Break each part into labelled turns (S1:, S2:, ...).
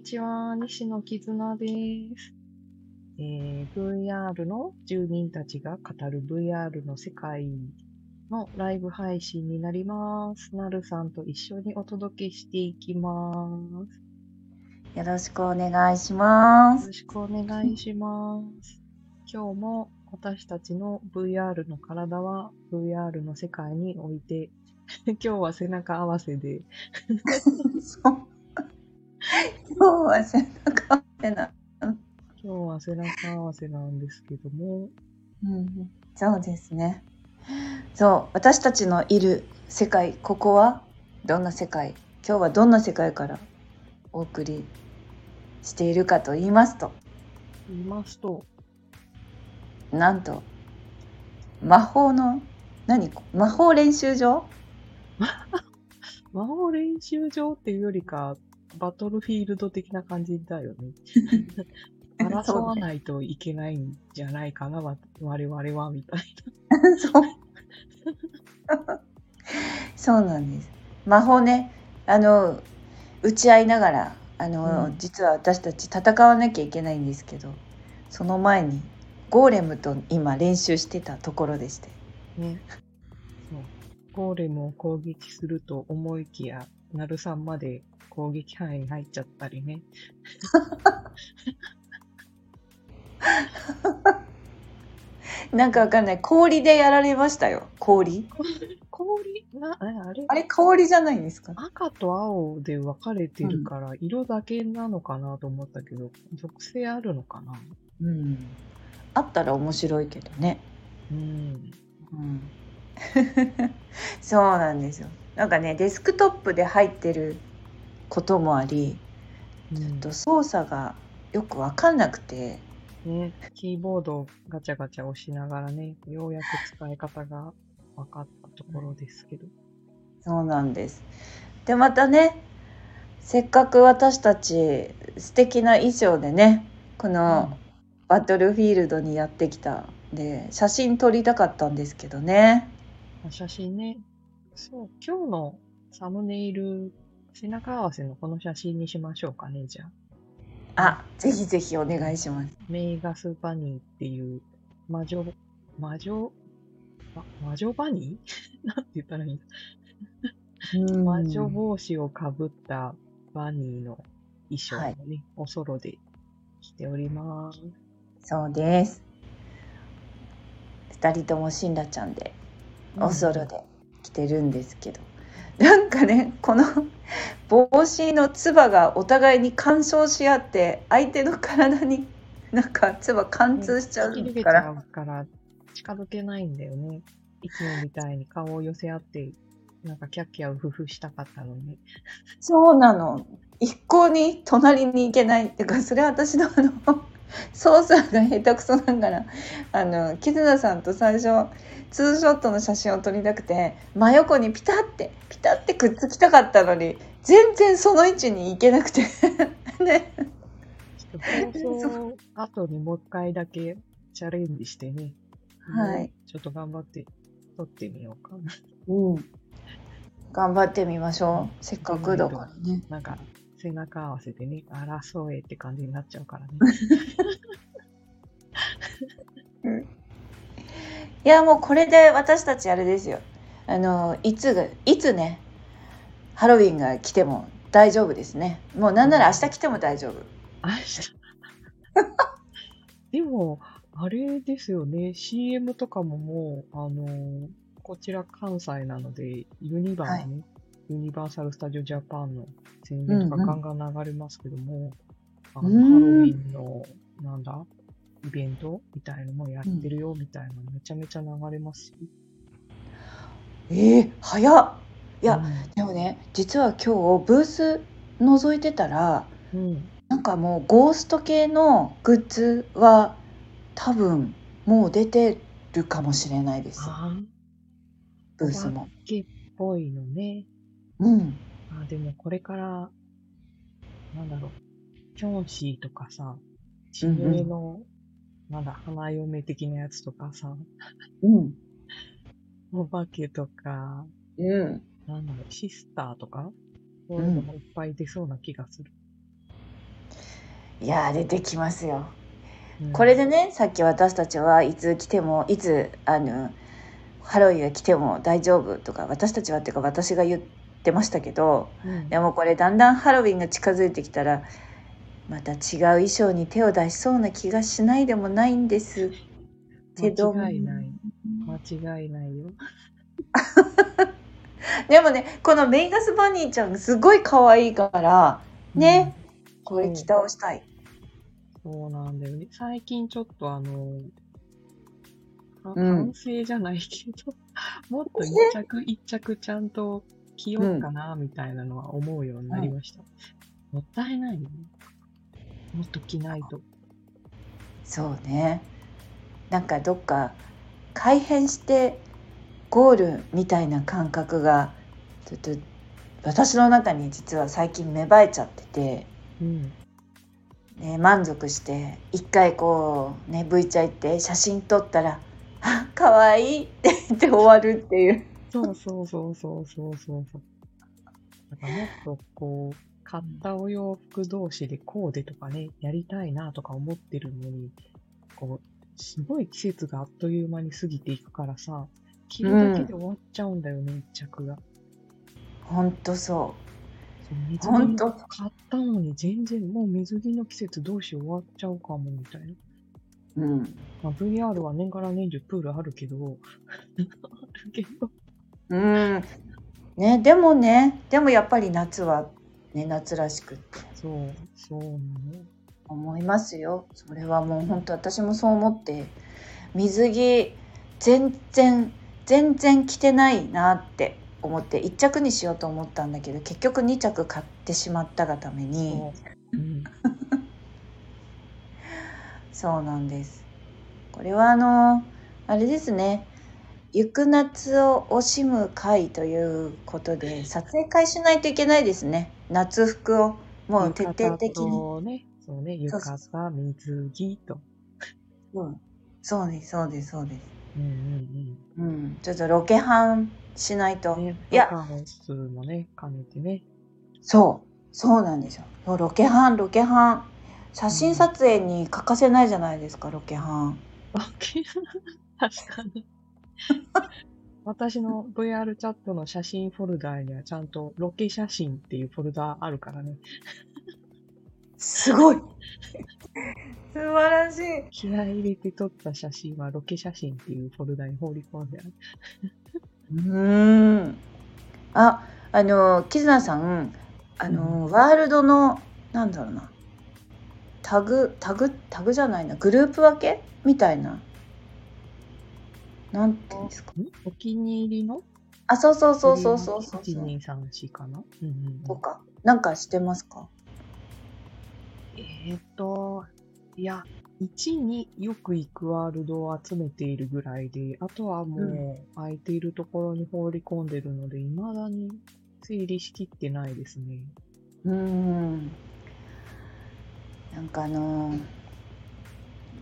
S1: にちは、西野絆です。えー、VR の住人たちが語る VR の世界のライブ配信になります。なるさんと一緒にお届けしていきます。
S2: よろしくお願いします。
S1: よろしくお願いします。今日も私たちの VR の体は VR の世界に置いて、今日は背中合わせで
S2: そう 今日は背中合わせな。
S1: 今日は背中合わせなんですけども。
S2: うん、そうですね。そう、私たちのいる世界、ここはどんな世界？今日はどんな世界からお送りしているかと言いますと。
S1: 言いますと。
S2: なんと、魔法の、何？魔法練習場？
S1: 魔法練習場っていうよりか、バトルフィールド的な感じだよね。争わないといけないんじゃないかな、我々は、みたい
S2: な。そう。そうなんです。魔法ね、あの、打ち合いながら、あの、うん、実は私たち戦わなきゃいけないんですけど、その前に、ゴーレムと今練習してたところでして。ね。
S1: そう。ゴーレムを攻撃すると思いきや、なるさんまで攻撃範囲に入っちゃったりね。
S2: なんかわかんない。氷でやられましたよ。氷？
S1: 氷？なあれ？
S2: あれ氷じゃないんですか？
S1: 赤と青で分かれてるから、色だけなのかなと思ったけど、属性あるのかな？
S2: うん。あったら面白いけどね。
S1: うん。うん、
S2: そうなんですよ。なんかね、デスクトップで入ってることもあり、ちょっと操作がよく分かんなくて、
S1: ね、キーボードをガチャガチャ押しながらね、ようやく使い方が分かったところですけど。
S2: そうなんです。で、またね、せっかく私たち素敵な衣装でね、このバトルフィールドにやってきたで、写真撮りたかったんですけどね。
S1: 写真ね。そう、今日のサムネイル背中合わせのこの写真にしましょうかね、じゃ
S2: あ。あ、ぜひぜひお願いします。
S1: メイガスバニーっていう魔女、魔女、魔女バニー？なんて言ったらいいん魔女帽子をかぶったバニーの衣装をね、はい、おソロで着ております。
S2: そうです。二人ともシンラちゃんで、おソロで着てるんですけど、なんかねこの 帽子のつばがお互いに干渉し合って相手の体になんかつば貫通しちゃうから。
S1: から近づけないんだよね。いつもみたいに顔を寄せ合って、なんかキャッキャウフフしたかったのに。
S2: そうなの。一向に隣に行けないっていうか、それは私のあの、操作が下手くそながら、あの、キズナさんと最初、ツーショットの写真を撮りたくて真横にピタッてピタッてくっつきたかったのに全然その位置に行けなくて ね。
S1: 放送後にもう一回だけチャレンジしてね。
S2: はい。
S1: ちょっと頑張って撮ってみようかな。
S2: うん。頑張ってみましょう。せっかくだからね。
S1: なんか背中合わせてね、争えって感じになっちゃうからね。
S2: うん。いやもうこれで私たちあれですよ。あのいついつねハロウィンが来ても大丈夫ですね。もうなんなら明日来ても大丈夫。
S1: 明日。でもあれですよね。CM とかももうあのこちら関西なのでユニバーね、はい、ユニバーサル・スタジオ・ジャパンの宣伝とかガンガン流れますけども、うんうん、あのハロウィンのなんだイベントみたいのもやってるよみたいなめちゃめちゃ流れますし。
S2: えー、早っいや、うん、でもね実は今日ブース覗いてたら、うん、なんかもうゴースト系のグッズは多分もう出てるかもしれないです。ブースも。
S1: っぽいのね。
S2: うん。
S1: あでもこれからなんだろうキョンシーとかさ地名のなんだ、花嫁的なやつとかさ、
S2: うん。
S1: お化けとか、
S2: うん。
S1: なんだろう、シスターとか、そういうのもいっぱい出そうな気がする。
S2: いやー出てきますよ。
S1: うん
S2: これでねさっき私たちはいつ来てもいつあのハロウィンが来ても大丈夫とか私たちはっていうか私が言ってましたけど
S1: うん
S2: でもこれだんだんハロウィンが近づいてきたらまた違う衣装に手を出しそうな気がしないでもないんですけど
S1: 間違いない。間違いないよ。
S2: でもねこのメイガスバニーちゃんすごい可愛いからね、
S1: うん。
S2: これ着倒したい。
S1: そうなんだよね。最近ちょっとあの、は
S2: うん
S1: 反省じゃないけど、もっと一着一着ちゃんと着ようかな、みたいなのは思うようになりました。もったいないよね。もっと着ないと。
S2: そうねなんかどっか改変してゴールみたいな感覚がちょっと私の中に実は最近芽生えちゃってて、
S1: うん。
S2: ね、満足して一回こうね V ちゃん行って写真撮ったら「あ可愛いって言って終わるっていう。
S1: そうそうそうそうそうそうそう。だからもっとこう、買ったお洋服同士でコーデとかね、やりたいなとか思ってるのに、こう、すごい季節があっという間に過ぎていくからさ、着るだけで終わっちゃうんだよね、一着が。
S2: ほんとそ
S1: そう水着買ったのに全然もう水着の季節どうし終わっちゃうかもみたいな。
S2: う。うん。
S1: まあ、VR は年がら年中プールあるけど、あるけど、
S2: うん。ね、でもね、でもやっぱり夏はね、夏らしくって
S1: そう、そうなの。
S2: 思いますよ。それはもう本当私もそう思って、水着全然全然着てないなって思って1着にしようと思ったんだけど、結局2着買ってしまったがために。
S1: うん。
S2: そうなんです。これはあのあれですね。行く夏を惜しむ会ということで撮影会しないといけないですね。夏服をもう徹底的に。
S1: ね、そうね、浴衣、水着と。
S2: うん、そうですそうですそうです。
S1: うんうん
S2: うん、ちょっとロケハンしないと。
S1: うん。ね、
S2: いや
S1: バカンスもね、兼ねてね。
S2: そうそうなんですよ。ロケハンロケハン写真撮影に欠かせないじゃないですかロケハン。
S1: 確かに。私の VR チャットの写真フォルダーにはちゃんとロケ写真っていうフォルダーあるからね。
S2: すごい素晴らしい。
S1: 気合い入れて撮った写真はロケ写真っていうフォルダに放り込んである。
S2: うーん。あ、あの、キズナさん、あの、ワールドの、なんだろうな。タグ、タグ、タグじゃないな、グループ分けみたいな。なんていうんですか？
S1: ん？お気に入りの？
S2: あ、そうそうそうそうそうそう
S1: 1、2、3、4かな？うんうんうん。
S2: とか、なんかしてますか？
S1: えーっと、いや、1によく行くワールドを集めているぐらいで、あとはもう空いているところに放り込んでるので、未だに整理しきってないですね。
S2: うーん。なんかあのー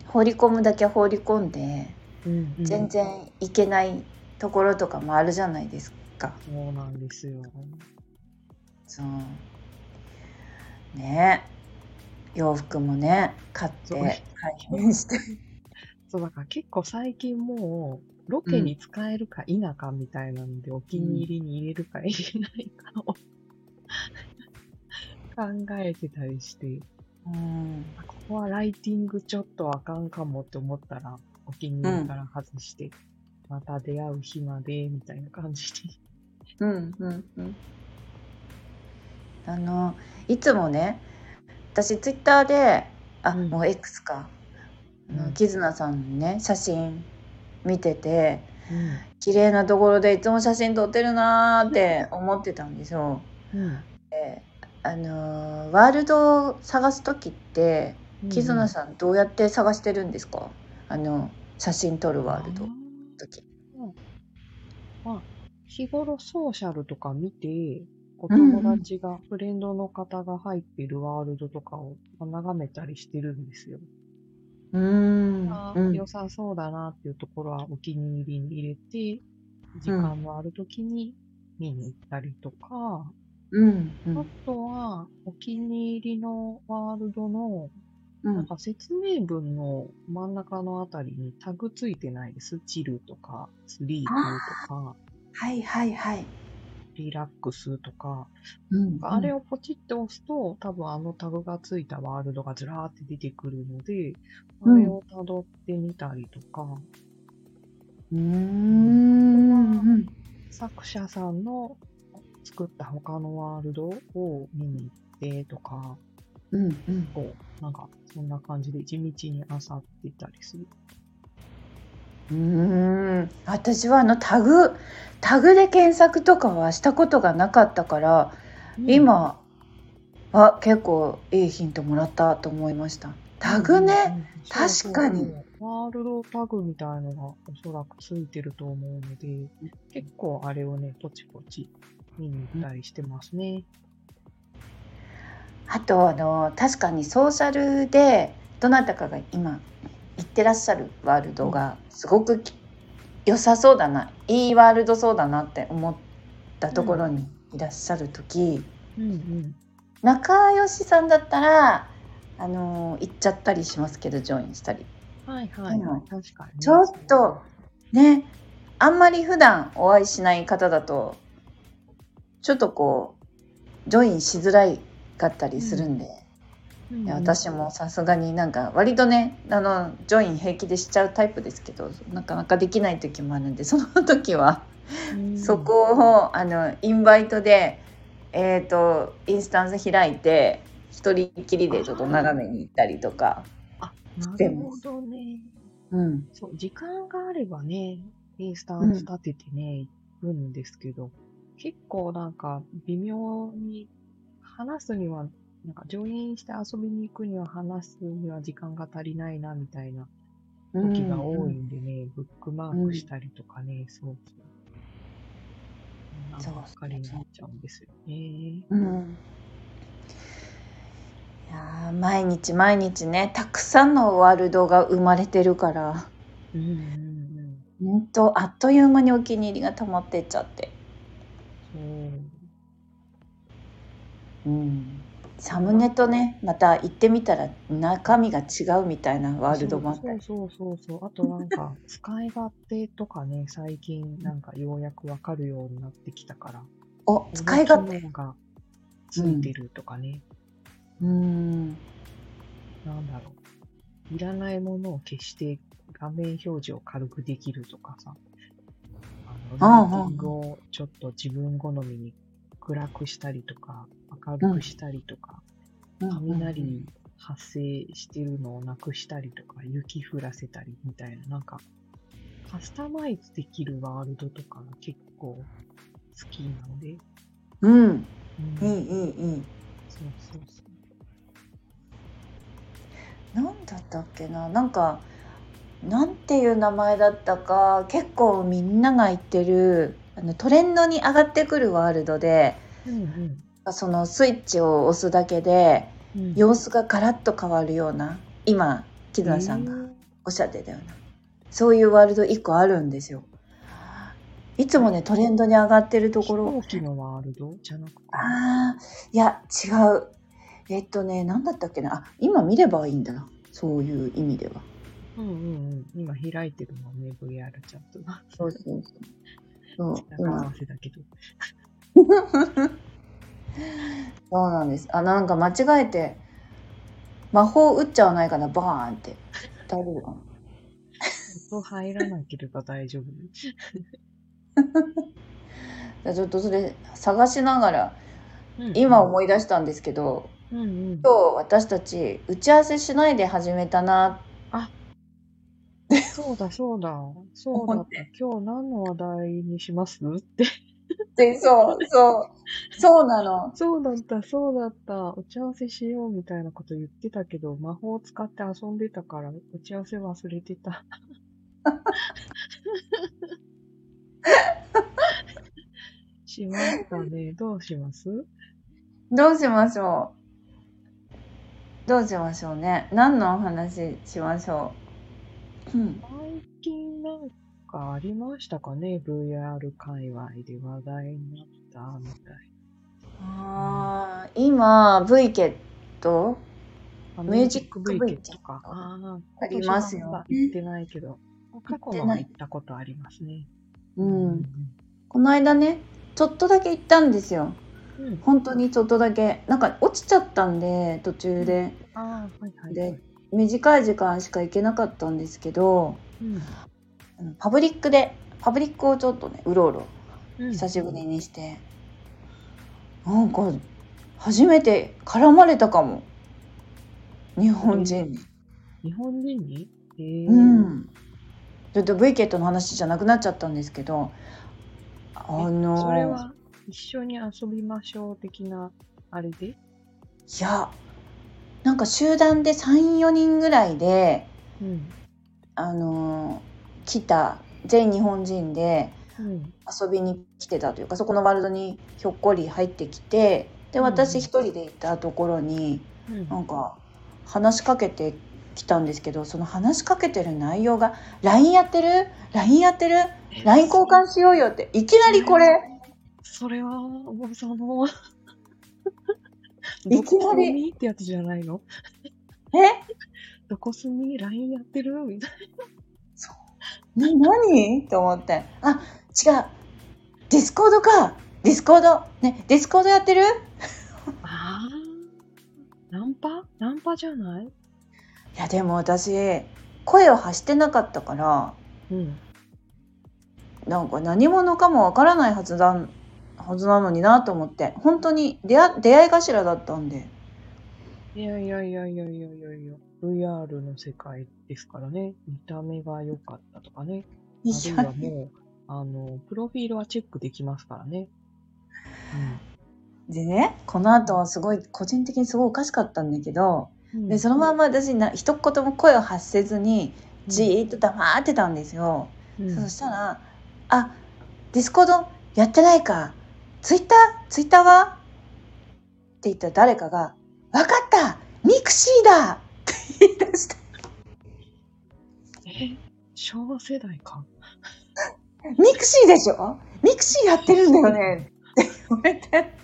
S2: 放り込むだけ放り込んで、
S1: うん、うん
S2: 全然行けないところとかもあるじゃないですか。
S1: そうなんですよ。
S2: そう。ね洋服もね、買って、改変して。
S1: そう、だから結構最近もう、ロケに使えるか否かみたいなんで、お気に入りに入れるか入れないかを 考えてたりして、
S2: うん。
S1: あここはライティングちょっとあかんかもって思ったら、お気に入りから外して、また出会う日まで、みたいな感じで。
S2: うん、うん、うん。あの、いつもね、私ツイッターで、あ、
S1: うん
S2: もう X か。あの
S1: うん
S2: キズナさんのね、写真見てて、
S1: うん。
S2: 綺麗なところでいつも写真撮ってるなーって思ってたんですよ。
S1: うん。
S2: であのーワールドを探す時って、キズナさんどうやって探してるんですか？あの写真撮るワールドの時。
S1: まあ、日頃ソーシャルとか見て、お友達が、フレンドの方が入っているワールドとかをまあ眺めたりしてるんですよ。
S2: うーん。
S1: あ
S2: うん
S1: 良さそうだなっていうところはお気に入りに入れて、時間のある時に見に行ったりとか、
S2: うん。う
S1: あ
S2: ん。
S1: とはお気に入りのワールドの
S2: うん。
S1: なんか説明文の真ん中のあたりにタグついてないです。チルとか、スリープとか、
S2: はいはいはい。
S1: リラックスとか、
S2: うん。
S1: あれをポチって押すと、多分あのタグがついたワールドがずらーって出てくるので、あ
S2: うん
S1: れを辿ってみたりとか、
S2: うーん。
S1: 作者さんの作った他のワールドを見に行ってとか、
S2: うんうん。
S1: こう、なんかそんな感じで地道に漁ってたりする。
S2: うーん。私はあのタグタグで検索とかはしたことがなかったから、今あ結構いいヒントもらったと思いました。タグね、
S1: うんうん
S2: 確かに。
S1: ワールドタグみたいのがおそらくついてると思うので、結構あれをね、ポチポチ見に行ったりしてますね。
S2: あとあの確かにソーシャルでどなたかが今行ってらっしゃるワールドがすごくき良さそうだないいワールドそうだなって思ったところにいらっしゃる時、
S1: うんうん。
S2: 仲良しさんだったらあの行っちゃったりしますけどジョインしたり。
S1: はいはい、
S2: うん
S1: 確かに、ね。
S2: ちょっとねあんまり普段お会いしない方だとちょっとこうジョインしづらいかったりするんで、
S1: うん。うん、
S2: 私もさすがになんか割とねあのジョイン平気でしちゃうタイプですけどなかなかできない時もあるんでその時は
S1: うん、
S2: そこをあのインバイトでえっ、とインスタンス開いて一人きりでちょっと眺めに行ったりとか。
S1: あ、な
S2: でも
S1: るほどね。
S2: うん。
S1: そう、時間があればね、インスタンス立ててね、行くんですけど、結構なんか微妙に話すには、なんかジョインして遊びに行くには話すには時間が足りないなみたいな時が多いんでね、ブックマークしたりとかね、そうそう。
S2: そう
S1: ばっかりになっちゃうんですよね。
S2: うんいやー毎日毎日ねたくさんのワールドが生まれてるから
S1: うんうんうん。
S2: ほんとあっという間にお気に入りが溜まってっちゃって、
S1: そう。
S2: うん、サムネとねまた行ってみたら中身が違うみたいなワールドもあったり
S1: そうそうそうそう。あとなんか、使い勝手とかね、最近なんかようやくわかるようになってきたから。
S2: お使い勝手
S1: がついてるとかね。
S2: うん
S1: なんだろう。いらないものを消して画面表示を軽くできるとかさ。あの、ライティングをちょっと自分好みに暗くしたりとか、明るくしたりとか、雷発生してるのをなくしたりとか、雪降らせたりみたいな、なんか、カスタマイズできるワールドとかが結構好きなので。
S2: うん。
S1: うん。
S2: いいいいいい
S1: そうそうそう。
S2: なんだったっけな？なんかなんていう名前だったか結構みんなが言ってるあのトレンドに上がってくるワールドで
S1: うん
S2: そのスイッチを押すだけで様子がガラッと変わるような今木津さんがおっしゃってたようなそういうワールド1個あるんですよ。いつもねトレンドに上がってるところ
S1: 飛のワールド？じゃなくて？
S2: あーいや違うえっとね何だったっけな？あ今見ればいいんだそういう意味では。
S1: うんうんうん。今開いてるもんね、VR チャットが。
S2: そうそうそう。そう
S1: 長合
S2: 今
S1: わせだけど。
S2: そうなんです。あなんか間違えて魔法打っちゃわないかな？バーンって大丈夫かな？
S1: 音入らなければ大丈夫。
S2: じゃあちょっとそれ探しながら今思い出したんですけど、
S1: うんうん。
S2: 今日私たち打ち合わせしないで始めたな。
S1: そうだそうだ。そうだ今日何の話題にします？って。
S2: でそうそうそうなの。
S1: そうだった、そうだった。打ち合わせしようみたいなこと言ってたけど、魔法を使って遊んでたから、打ち合わせ忘れてた。しまったね。どうします？
S2: どうしましょう。どうしましょうね。何のお話しましょう？うん
S1: 最近なんかありましたかね ?VR 界隈で話題になったみたい。
S2: あー今 V ケッミュージック
S1: V
S2: ブ
S1: ケッ
S2: ト。
S1: トかああ、
S2: ありますよ
S1: 行ってないけど、過去のは行ったことありますね。
S2: うん。この間ね、ちょっとだけ行ったんですよ。
S1: うん。うん。
S2: 本当にちょっとだけ。なんか落ちちゃったんで、途中で。
S1: ああ、はいはい。
S2: で、短い時間しか行けなかったんですけど、
S1: うん。
S2: パブリックで、パブリックをちょっとね、うろうろ
S1: うん、
S2: 久しぶりにして、なんか初めて絡まれたかも。日本人に、
S1: 日本人に？ええ
S2: うん。ちょっと V ケットの話じゃなくなっちゃったんですけどあの
S1: それは一緒に遊びましょう的なあれで？
S2: いやなんか集団で34人ぐらいで
S1: うん。
S2: あの来た全日本人で
S1: うん。
S2: 遊びに来てたというかそこのワールドにひょっこり入ってきてで
S1: うん
S2: 私一人で行ったところに、
S1: うん。
S2: なんか話しかけてきたんですけどその話しかけてる内容が「LINE やってる ?LINE やってる ?LINE 交換しようよ」っていきなりこれ
S1: それは、その、
S2: いきなり
S1: ってやつじゃないの？
S2: え？
S1: どこ住み ?LINE やってる？みたい
S2: な何？と思って。あ違う。ディスコードか。ディスコード。ねディスコードやってる？
S1: な。ああ。ナンパ？ナンパじゃない？
S2: いやでも私声を発してなかったから
S1: うん。
S2: なんか何者かもわからないはずだはずなのになと思って。本当に出会出会い頭だったんで。
S1: いやいやいやいやいやいやいや、VR の世界ですからね。見た目が良かったとかね。
S2: い
S1: あるいはもう、あの、プロフィールはチェックできますからね。
S2: でねこの後はすごい個人的にすごいおかしかったんだけど、
S1: うん。
S2: でそのまま私な一言も声を発せずにじーっと黙ってたんですよ、
S1: うん、
S2: そしたら「あディスコードやってないかツイッター？ツイッターは?」って言ったら誰かが「わかったミクシーだ!」って言い出した
S1: え、昭和世代か。
S2: 「ミクシーでしょ？ミクシーやってるんだよ。ね」って言われて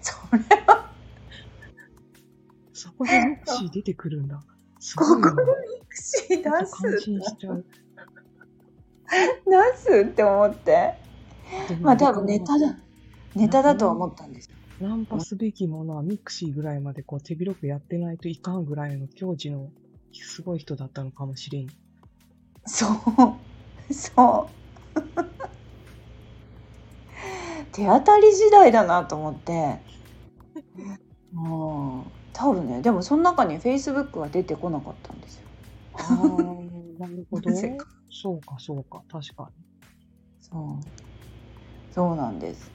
S2: それは
S1: そこでミクシー出てくるんだ。すごいな。
S2: ここでミクシー出
S1: 感
S2: す。出す？って思って。まあ多分ネタだネタだとは思ったんですよ。
S1: ナンパすべきものはミクシーぐらいまでこう手広くやってないといかんぐらいの境地のすごい人だったのかもしれん。
S2: そう。そう。手当たり次第だなと思って。も う多分ねでもその中にフェイスブックは出てこなかったんですよ。
S1: ああ、なるほど。そうか、そうか、確か
S2: そう。そうなんです。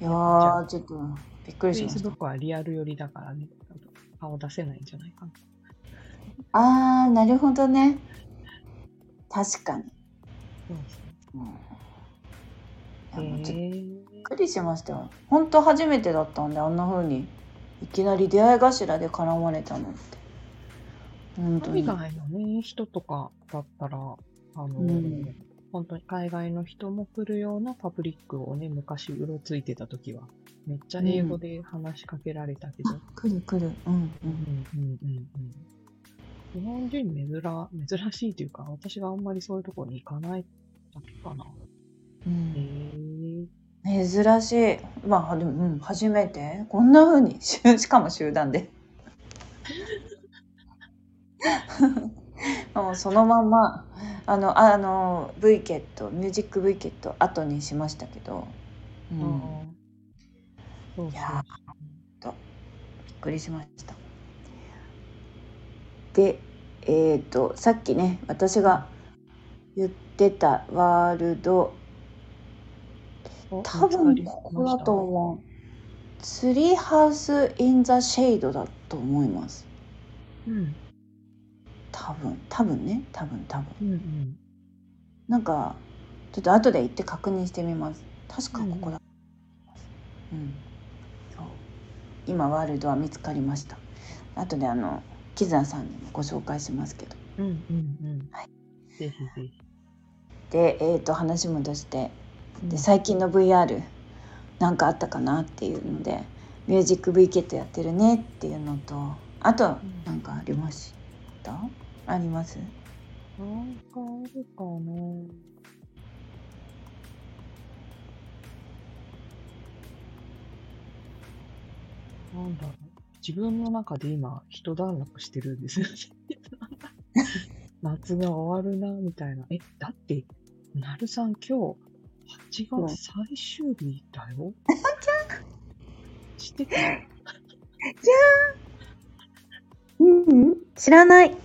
S2: いやーちょっとびっくり
S1: に。
S2: しました。
S1: Facebook はリアル寄りだからね、顔出せないんじゃないかな。
S2: あーなるほどね。確かに、
S1: そう
S2: うん、い。やっびっくりしましたよ。本当初めてだったんであんな風にいきなり出会い頭で絡まれたのって。本当に。
S1: 海外のね、人とかだったら、あの、
S2: うん。
S1: 本当に海外の人も来るようなパブリックをね、昔うろついてた時は、めっちゃ英語で話しかけられたけど、
S2: あ来る来る。うんうん。
S1: うんうんうんうん。日本人珍珍しいというか、私があんまりそういうところに行かないだけかな。
S2: うん。
S1: へえ
S2: 珍しい。まあでも、うん、初めて。こんな風にし しかも集団で。もうそのままあのあの V ケットミュージック V ケット後にしましたけど、う
S1: ー。
S2: ん、
S1: うそう
S2: いやくりしましたでえっ、とさっきね私が言ってたワールド。多分ここだと思う。ツリーハウス・イン・ザ・シェイドだと思います。
S1: うん。
S2: 多分、多分ね、多分、多分。
S1: うんうん。
S2: なんか、ちょっと後で行って確認してみます。確かここだ。うん。そう。今、ワールドは見つかりました。後であの、キズナさんにもご紹介しますけど。
S1: うんうんうん。
S2: はい。
S1: ぜひぜひ。
S2: で、えっ、と、話戻して、
S1: うん
S2: で、最近の VR、なんかあったかなっていうので、ミュージック V ケットやってるねっていうのとあとなんかありました？あります？
S1: なんかあるかななんだろう。自分の中で今、一段落してるんですよ。夏が終わるな、みたいな。え、だって、なるさん今日、8月最終日だよ？知ってた？
S2: うんうん知らない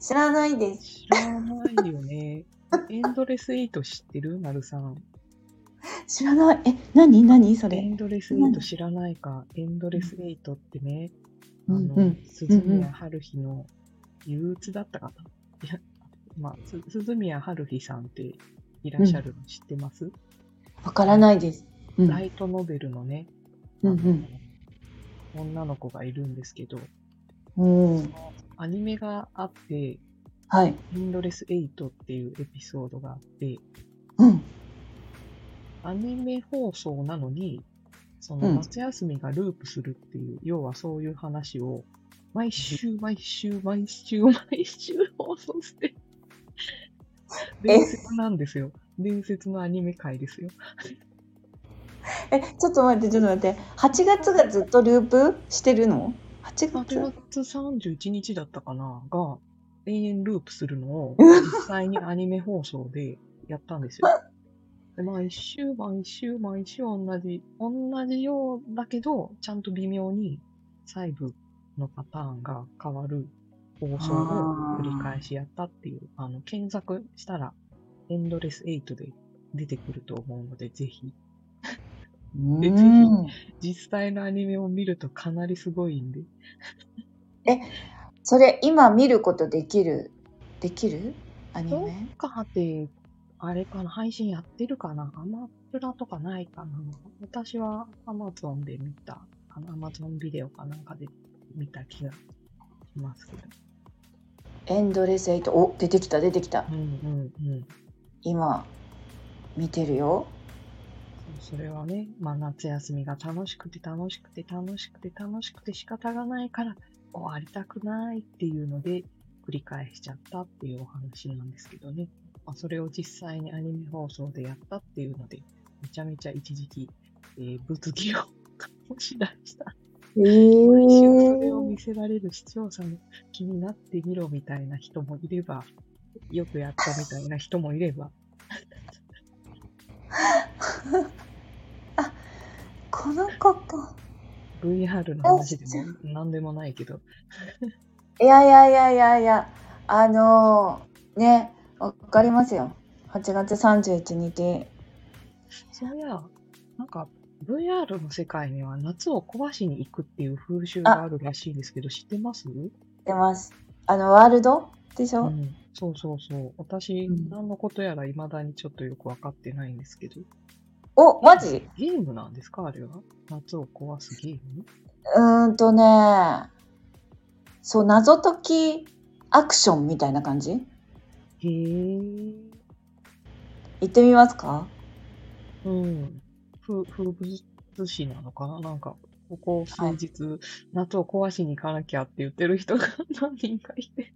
S2: 知らないです
S1: 知らないよね。エンドレスエイト知ってる？なるさん。
S2: 知らない。え何？何？そ
S1: エ
S2: れ
S1: ンドレスエイト知らないか。エンドレスエイトってね、あの、
S2: うん。うん。
S1: 鈴宮春日の憂鬱だったかな？いや、まあ、す鈴宮春日さんっていらっしゃるの知ってます、
S2: わからないです。うん。
S1: ライトノベルのね、
S2: うんうん。
S1: あの女の子がいるんですけど、
S2: うん。
S1: アニメがあって、
S2: はい。
S1: エンドレスエイトっていうエピソードがあって、
S2: うん
S1: アニメ放送なのに、そ
S2: うん
S1: の夏休みがループするっていう、要はそういう話を、毎週毎週毎週毎週放送して、伝説なんですよ。伝説のアニメ界ですよ。
S2: えちょっと待ってちょっと待って8月がずっとループしてるの ?8
S1: 8
S2: 月
S1: 月31日だったかな？が、永遠ループするのを、
S2: う ん
S1: 実際にアニメ放送でやったんですよ。で毎週毎週毎週同じ、同じようだけど、ちゃんと微妙に細部のパターンが変わる放送を繰り返しやったっていう、あの、検索したら、エンドレス8で出てくると思うので、ぜひ、
S2: う
S1: えぜ
S2: ん
S1: 実際のアニメを見るとかなりすごいんで、
S2: それ今見ることできる？できる？アニメ？
S1: かで、あれかな、配信やってるかな？アマプラとかないかな？私はアマゾンで見た、あのアマゾンビデオかなんかで見た気がしますけど。
S2: エンドレスエイトお出てきた出てきた
S1: うんうんうん。
S2: 今見てるよ
S1: それはね、まあ夏休みが楽しくて楽しくて楽しくて楽しくて仕方がないから終わりたくないっていうので繰り返しちゃったっていうお話なんですけどね。まあ、それを実際にアニメ放送でやったっていうので、めちゃめちゃ一時期、えー物議を醸し出した。
S2: へ
S1: 毎週
S2: え
S1: それを見せられる視聴者の気になってみろみたいな人もいれば、よくやったみたいな人もいれば、
S2: この子か。
S1: VR の話でも何でもないけど、
S2: いやいやいやいやいやあのーねわかりますよ。8月31日。
S1: そういや、なんか VR の世界には夏を壊しに行くっていう風習があ。るらしいんですけど、知ってます？
S2: 出ます。あのワールドでしょ、
S1: うん、そうそうそう。私、
S2: うん。
S1: 何のことやら未だにちょっとよくわかってないんですけど。
S2: おマジ？
S1: ゲームなんですか？あれは？夏を壊すゲーム？
S2: うーんとねそう謎解きアクションみたいな感じ？
S1: へえ。
S2: 行ってみますか？
S1: うん。ふ風物詩なのかな？なんか、ここ数日、夏を壊しに行かなきゃって言ってる人が何人かいて。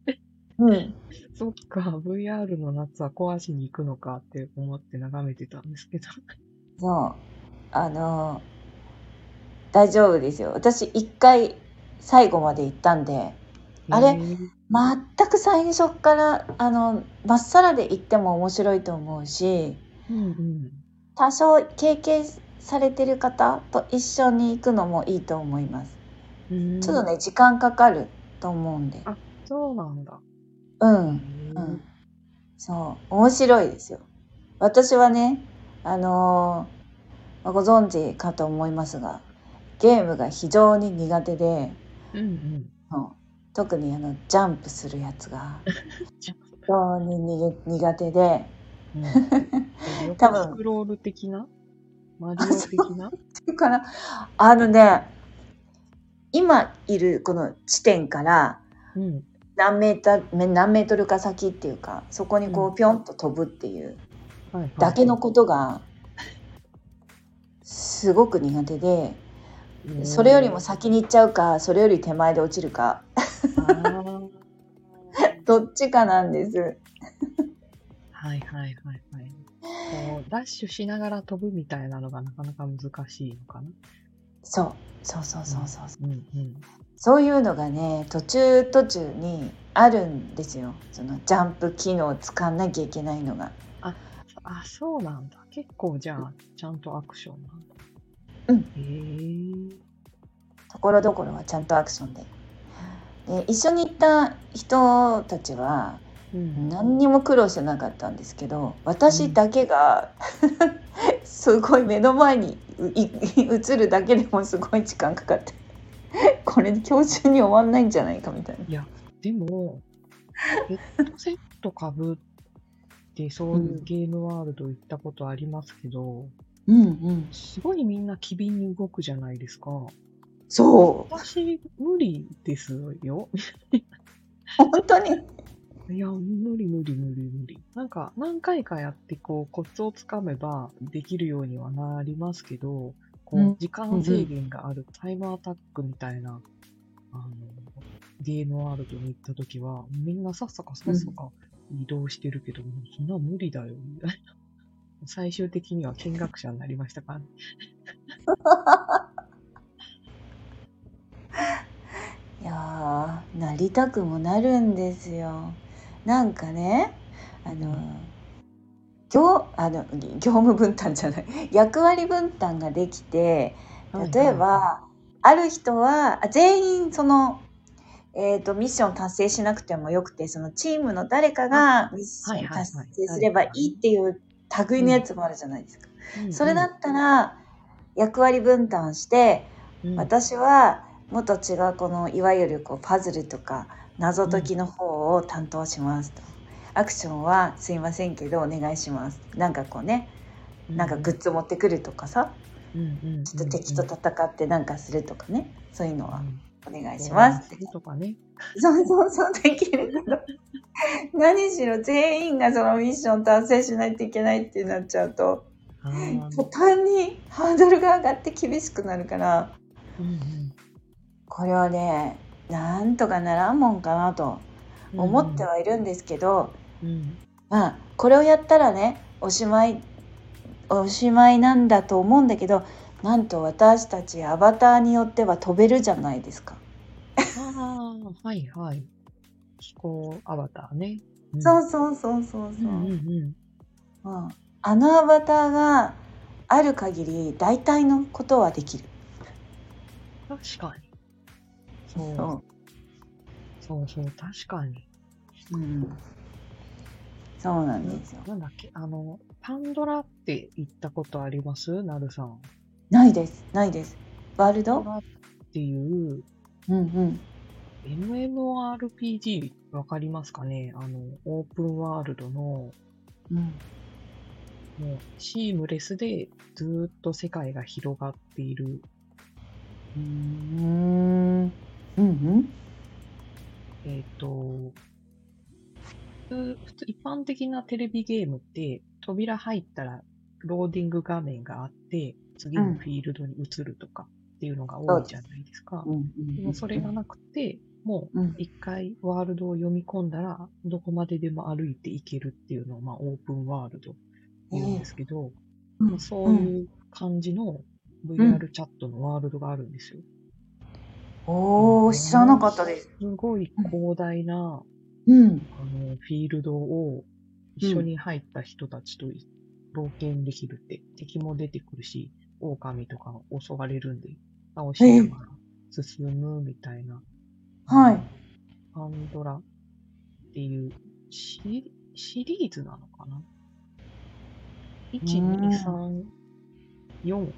S2: うん
S1: そっか、VR の夏は壊しに行くのかって思って眺めてたんですけど。
S2: そうあの大丈夫ですよ私一回最後まで行ったんであれ全く最初からあのまっさらで行っても面白いと思うし
S1: うんうん。
S2: 多少経験されてる方と一緒に行くのもいいと思います。
S1: うん。
S2: ちょっとね時間かかると思うんで。
S1: そうなんだ。
S2: うん。うん。そう面白いですよ。私はねあのーまあご存知かと思いますがゲームが非常に苦手で
S1: うんうん。
S2: う。ん特にあのジャンプするやつが 非常に苦手で。
S1: うん、
S2: 多分。
S1: 横スクロール的な？マリオ的な？
S2: だからあのね今いるこの地点から
S1: うん。
S2: 何メーター何メートルか先っていうかそこにこ
S1: う
S2: うピョンと飛ぶっていう。だけのことがすごく苦手でそれよりも先に行っちゃうかそれより手前で落ちるかどっちかなんです。
S1: はいはいはいはい。こう、ダッシュしながら飛ぶみたいなのがなかなか難しいのかな。
S2: そうそうそうそうそう、
S1: うんうん。
S2: そういうのがね途中途中にあるんですよそのジャンプ機能を使わなきゃいけないのが。
S1: あ、そうなんだ。結構じゃあ、ちゃんとアクションなんだ。
S2: うん。
S1: へえ。
S2: ところどころはちゃんとアクションで。で一緒に行った人たちは
S1: うん。
S2: 何にも苦労してなかったんですけど私だけが、すごい目の前に映るだけでもすごい時間かかってこれ今日中に終わんないんじゃないかみたいな。
S1: いや、でも、ヘッドセットかぶって、そういうゲームワールド行ったことありますけど、
S2: うんうん、
S1: すごいみんな機敏に動くじゃないですか。
S2: そう
S1: 私、無理ですよ。
S2: 本当に？
S1: いや、無理無理無理無理。なんか、何回かやって、こう、コツをつかめばできるようにはなりますけど、こ
S2: う
S1: 時間制限があるタイムアタックみたいな、あの、ゲームワールドに行った時は、みんなさっさかさっさか移動してるけど、そんな無理だよ、みたいな。最終的には見学者になりましたか？
S2: いやーなりたくもなるんですよ。なんかねあの業あの業務分担じゃない 役割分担ができて例えば、ある人はあ全員その、えー、とミッション達成しなくてもよくてそのチームの誰かがミッション達成すればいいっていう類のやつもあるじゃないですか。
S1: うん
S2: それだったら役割分担して
S1: うん
S2: 私はもっと違うこのいわゆるこうパズルとか謎解きの方を担当しますと、アクションはすいませんけどお願いしますなんかこうねなんかグッズ持ってくるとかさ、
S1: うん
S2: ちょっと敵と戦ってなんかするとかねそういうのはお願いしますって、
S1: とかね。
S2: そうそうそうできるけど。何しろ全員がそのミッション達成しないといけないってなっちゃうと。途端にハードルが上がって厳しくなるから。
S1: うんうん。
S2: これはねなんとかならんもんかなと思ってはいるんですけど、
S1: うん。
S2: まあこれをやったらねおしまいおしまいなんだと思うんだけどなんと私たちアバターによっては飛べるじゃないですか。
S1: ああ、はいはい。飛行アバターね。うん
S2: そうそうそうそうそう。
S1: うんうん
S2: あのアバターがある限り大体のことはできる。
S1: 確かに。そう
S2: そ
S1: そうそう、確かに。
S2: う。うん。そうなんですよ。
S1: なんだっけ、あの、パンドラって行ったことあります？なるさん。
S2: ないです。ないです。ワールド？
S1: っていう
S2: うんうん。
S1: MMORPG わかりますかね？あの、オープンワールドの、
S2: うん。
S1: もう、シームレスでずーっと世界が広がっている、
S2: うーん。うんうん。
S1: えっ、と、普通、普通一般的なテレビゲームって、扉入ったらローディング画面があって、次のフィールドに移るとかっていうのが多いじゃないですか。でもそれがなくて、もう
S2: うん
S1: 一回ワールドを読み込んだら、どこまででも歩いていけるっていうのを、まあ、オープンワールド言うんですけど、
S2: うん
S1: まあそういう感じの VR チャットのワールドがあるんですよ。
S2: おー、知らなかったです。
S1: すごい広大な、
S2: うん。
S1: あの、フィールドを一緒に入った人たちとい冒険できるって、敵も出てくるし、狼とか襲われるんで、倒しながら進むみたいな。
S2: はい。
S1: パンドラっていうシシリーズなのかな ?1、2、3、4、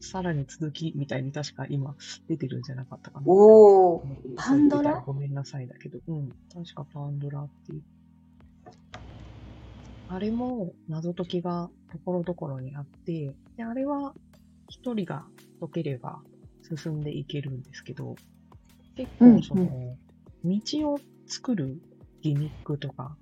S1: さらに続きみたいに確か今出てるんじゃなかったかな。
S2: おー。パンドラ？
S1: ごめんなさいだけど、うん。確かパンドラっていう。あれも謎解きがところどころにあって、で、あれは一人が解ければ進んでいけるんですけど、結
S2: うん。
S1: 構その、道を作るギミックとか、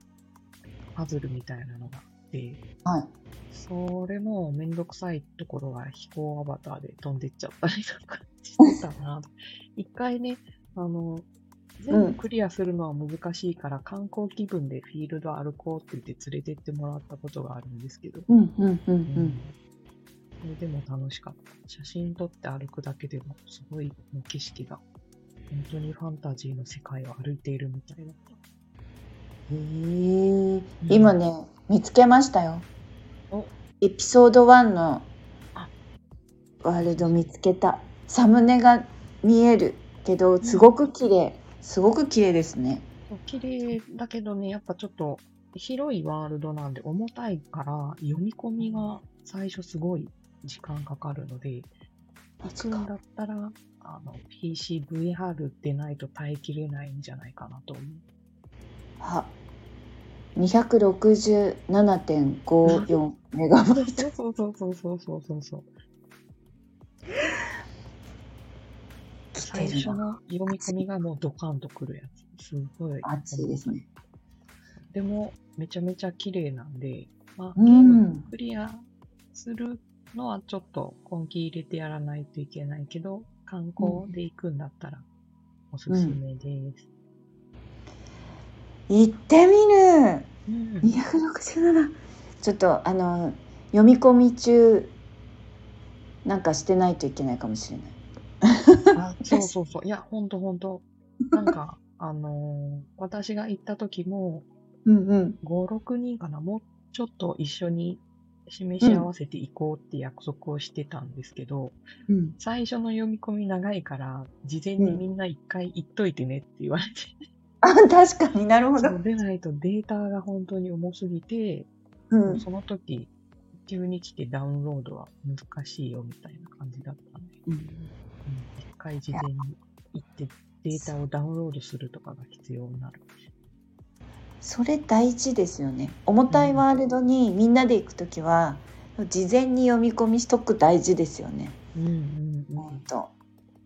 S1: パズルみたいなのがあって、
S2: はい。
S1: それもめんどくさいところは飛行アバターで飛んでっちゃったりとかしてたな。一回ね、あの、全部クリアするのは難しいから、観光気分でフィールド歩こうって言って連れてってもらったことがあるんですけど、
S2: うんうんうんう
S1: うんれでも楽しかった。写真撮って歩くだけでも、すごいもう景色が、本当にファンタジーの世界を歩いているみたいだった。
S2: へえ。今ね見つけましたよ。
S1: お。
S2: エピソード1の
S1: あ。
S2: ワールド見つけた。サムネが見えるけどすごく綺麗。すごく綺麗ですね。
S1: 綺麗だけどね、やっぱちょっと広いワールドなんで重たいから、読み込みが最初すごい時間かかるので、行くんだったら、あの、PC、VR でないと耐えきれないんじゃないかなと思う。
S2: あ267.54メガバイト
S1: そうそうそうそうそうそうそう。
S2: 来
S1: 最初の読み込みがもうドカンとくるやつ。すごい。
S2: 熱いですね
S1: でも、めちゃめちゃ綺麗なんで、まあ、
S2: う
S1: ゲーム
S2: ん
S1: クリアするのはちょっと根気入れてやらないといけないけど、観光で行くんだったらおすすめです。
S2: 行ってみる
S1: うん
S2: 267ちょっとあの読み込み中なんかしてないといけないかもしれない
S1: あそうそうそう。いや、ほんとほんと。なんか、あのー私が行った時も、
S2: うんうん
S1: 5、6人かな、もうちょっと一緒に示し合わせて行こうって約束をしてたんですけど、
S2: うん。
S1: 最初の読み込み長いから、事前にみんな一回行っといてねって言われて、
S2: あ確かになるほど。
S1: そうでないとデータが本当に重すぎて、
S2: うん。
S1: その時、急に来てダウンロードは難しいよみたいな感じだったんで、
S2: うん。
S1: うん一回事前に行ってデータをダウンロードするとかが必要になる。
S2: それ大事ですよね重たいワールドにみんなで行く時は事前に読み込みしとく大事ですよね
S1: うんうんうん。
S2: 本当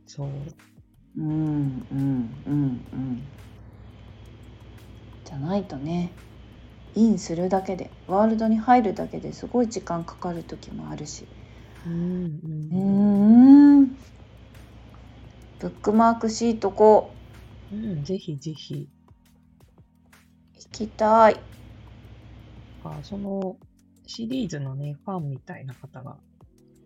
S1: そう。
S2: うんうんうんうんじゃないとねインするだけでワールドに入るだけですごい時間かかる時もあるし
S1: うん
S2: う
S1: うん。
S2: んブックマークシートこ
S1: うん、ぜひぜひ。
S2: 行きたい。
S1: あそのシリーズのね、ファンみたいな方が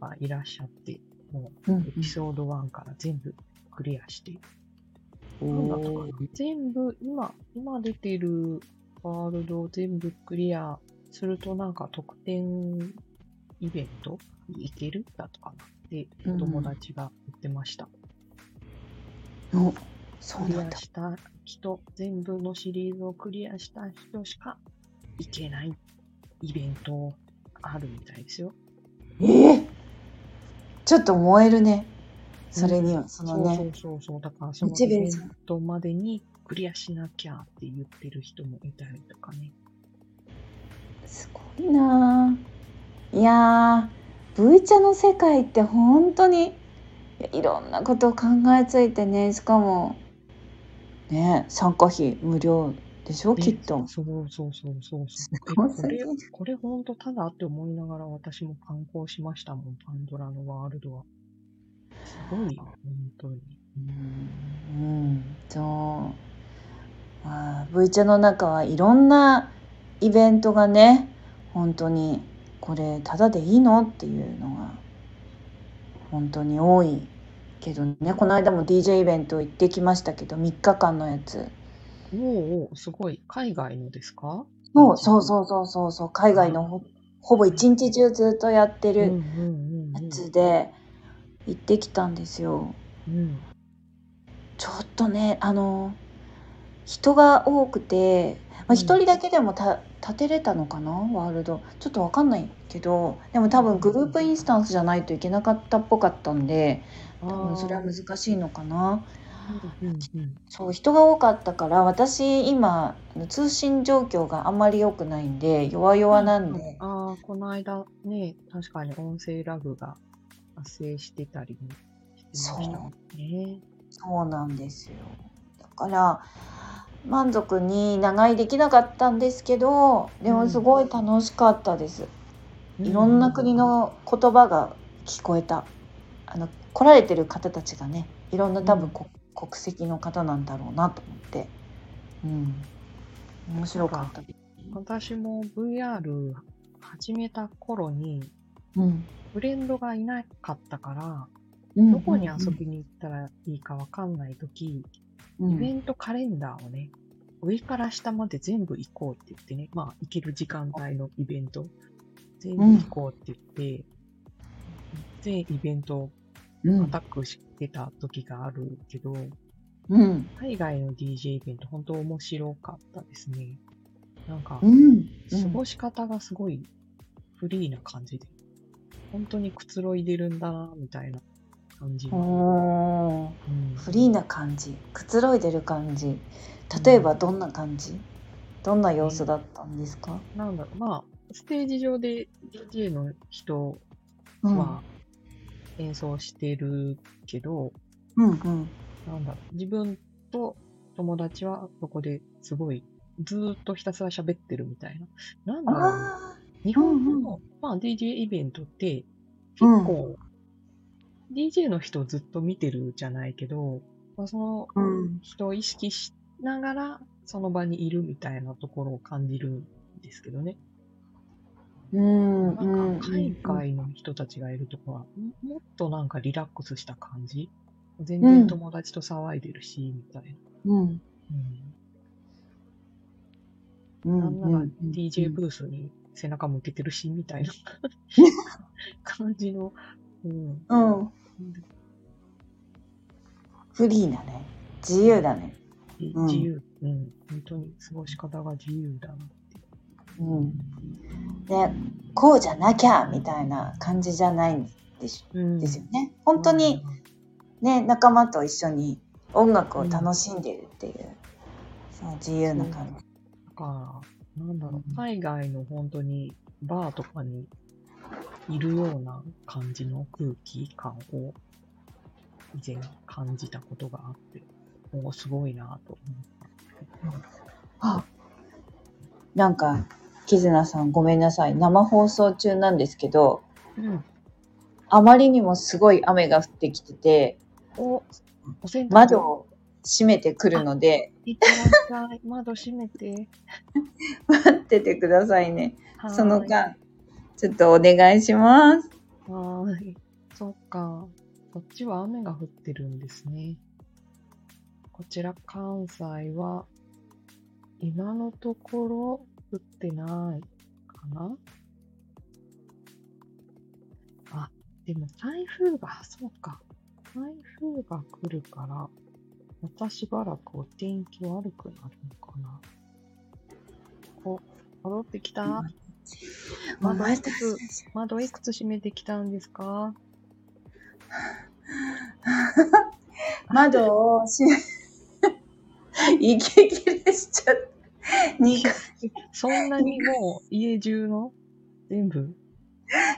S1: あいらっしゃって、も
S2: うん
S1: うエピソード1から全部クリアして、なんだったかな？全部、今、今出てるワールドを全部クリアするとなんか特典イベントに行ける？だとかなって
S2: うん。
S1: 友達が言ってました。
S2: おそう
S1: クリ
S2: なん
S1: した人、全部のシリーズをクリアした人しか行けないイベントあるみたいですよ。
S2: ええちょっと燃えるね。それには、そのね。
S1: そうそうそう。だからそのイベントまでにクリアしなきゃって言ってる人もいたりとかね。
S2: すごいなあいやー V 茶の世界って本当にいろんなことを考えついてねしかもね参加費無料でしょ？きっと
S1: そうそうそうそうそう。これ、これほんとただって思いながら私も観光しましたもん、パンドラのワールドは。すごいよ、本当に。
S2: うん、うん、そうまあ V 茶の中はいろんなイベントがね本当にこれただでいいの？っていうのが本当に多いけどね。この間も DJ イベント行ってきましたけど3日間のやつ。
S1: おうおうすごい。海外のですか？
S2: そうそうそうそうそうそう。海外のほほぼ一日中ずっとやってる
S1: うんうんうんうん。
S2: やつで行ってきたんですよ。
S1: うん。
S2: ちょっとねあの人が多くてまあ、
S1: うん。
S2: 一人だけでもた立てれたのかな？ワールド。ちょっとわかんないけどでも多分グループインスタンスじゃないといけなかったっぽかったんで多分それは難しいのかな。
S1: うんうん。
S2: そう人が多かったから私今通信状況があんまり良くないんで弱々なんで、
S1: ああ、この間ね、確かに音声ラグが発生してたりもしてましたね。
S2: そう。なんですよ。だから満足に長居できなかったんですけどでもすごい楽しかったです、
S1: う
S2: いろんな国の言葉が聞こえた。あの来られてる方たちがねいろんな多分こ、国籍の方なんだろうなと思って、うん、面白かった。
S1: 私も VR 始めた頃に、
S2: うん。
S1: フレンドがいなかったから、
S2: うん。
S1: どこに遊びに行ったらいいかわかんないとき、
S2: うん。
S1: イベントカレンダーをね、上から下まで全部行こうって言ってね、まあ行ける時間帯のイベント、全部行こうって言って、全イベントを
S2: うん
S1: アタックしてた時があるけど、
S2: うん。
S1: 海外の DJ イベント本当面白かったですね。なんか
S2: う、ん。
S1: 過ごし方がすごいフリーな感じで、本当にくつろいでるんだな、みたいな感じ。うん。
S2: フリーな感じ。くつろいでる感じ。例えばどんな感じ、どんな様子だったんですか、
S1: なんだろう、まあ、ステージ上で DJ の人
S2: うん。
S1: は演奏してるけど、
S2: うんうん。
S1: なんだろう、自分と友達はそこですごいずーっとひたすら喋ってるみたいな。なんだろう日本
S2: うん
S1: の、まあ、DJ イベントって、結構、DJ の人をずっと見てるじゃないけど、まあ、その人を意識しながら、その場にいるみたいなところを感じるんですけどね。
S2: うん
S1: なんか、海外の人たちがいるとこは、ももっとなんかリラックスした感じ？全然友達と騒いでるし、みたいな。
S2: うん。
S1: うん。
S2: うん。
S1: なんなら
S2: うん
S1: DJ ブースに背中向けてるし、みたいな。感じの、うん。
S2: うん。フリーだね。自由だね。うん。
S1: 自由、うん。本当に過ごし方が自由だ。な。
S2: うん。でこうじゃなきゃみたいな感じじゃないんでし
S1: うん。
S2: ですよね。本当にね仲間と一緒に音楽を楽しんでるっていう、その自由な感じ。
S1: だから、なんだろ
S2: う。
S1: 海外の本当にバーとかにいるような感じの空気感を以前感じたことがあって、おーすごいなと思った。
S2: あなんかキズナさんごめんなさい生放送中なんですけど
S1: うん。
S2: あまりにもすごい雨が降ってきてて窓を閉めてくるので。
S1: 窓閉めて。
S2: 待っててくださいねその間ちょっとお願いします
S1: はーい。そっか。こっちは雨が降ってるんですね。こちら関西は、今のところ降ってないかな？あ、でも台風が、そうか。台風が来るから、またしばらくお天気悪くなるのかな？お、戻ってきた。窓いくつ、窓いくつ閉めてきたんですか？
S2: 窓を閉め息切れしちゃった2回
S1: そんなにもう家中の全部？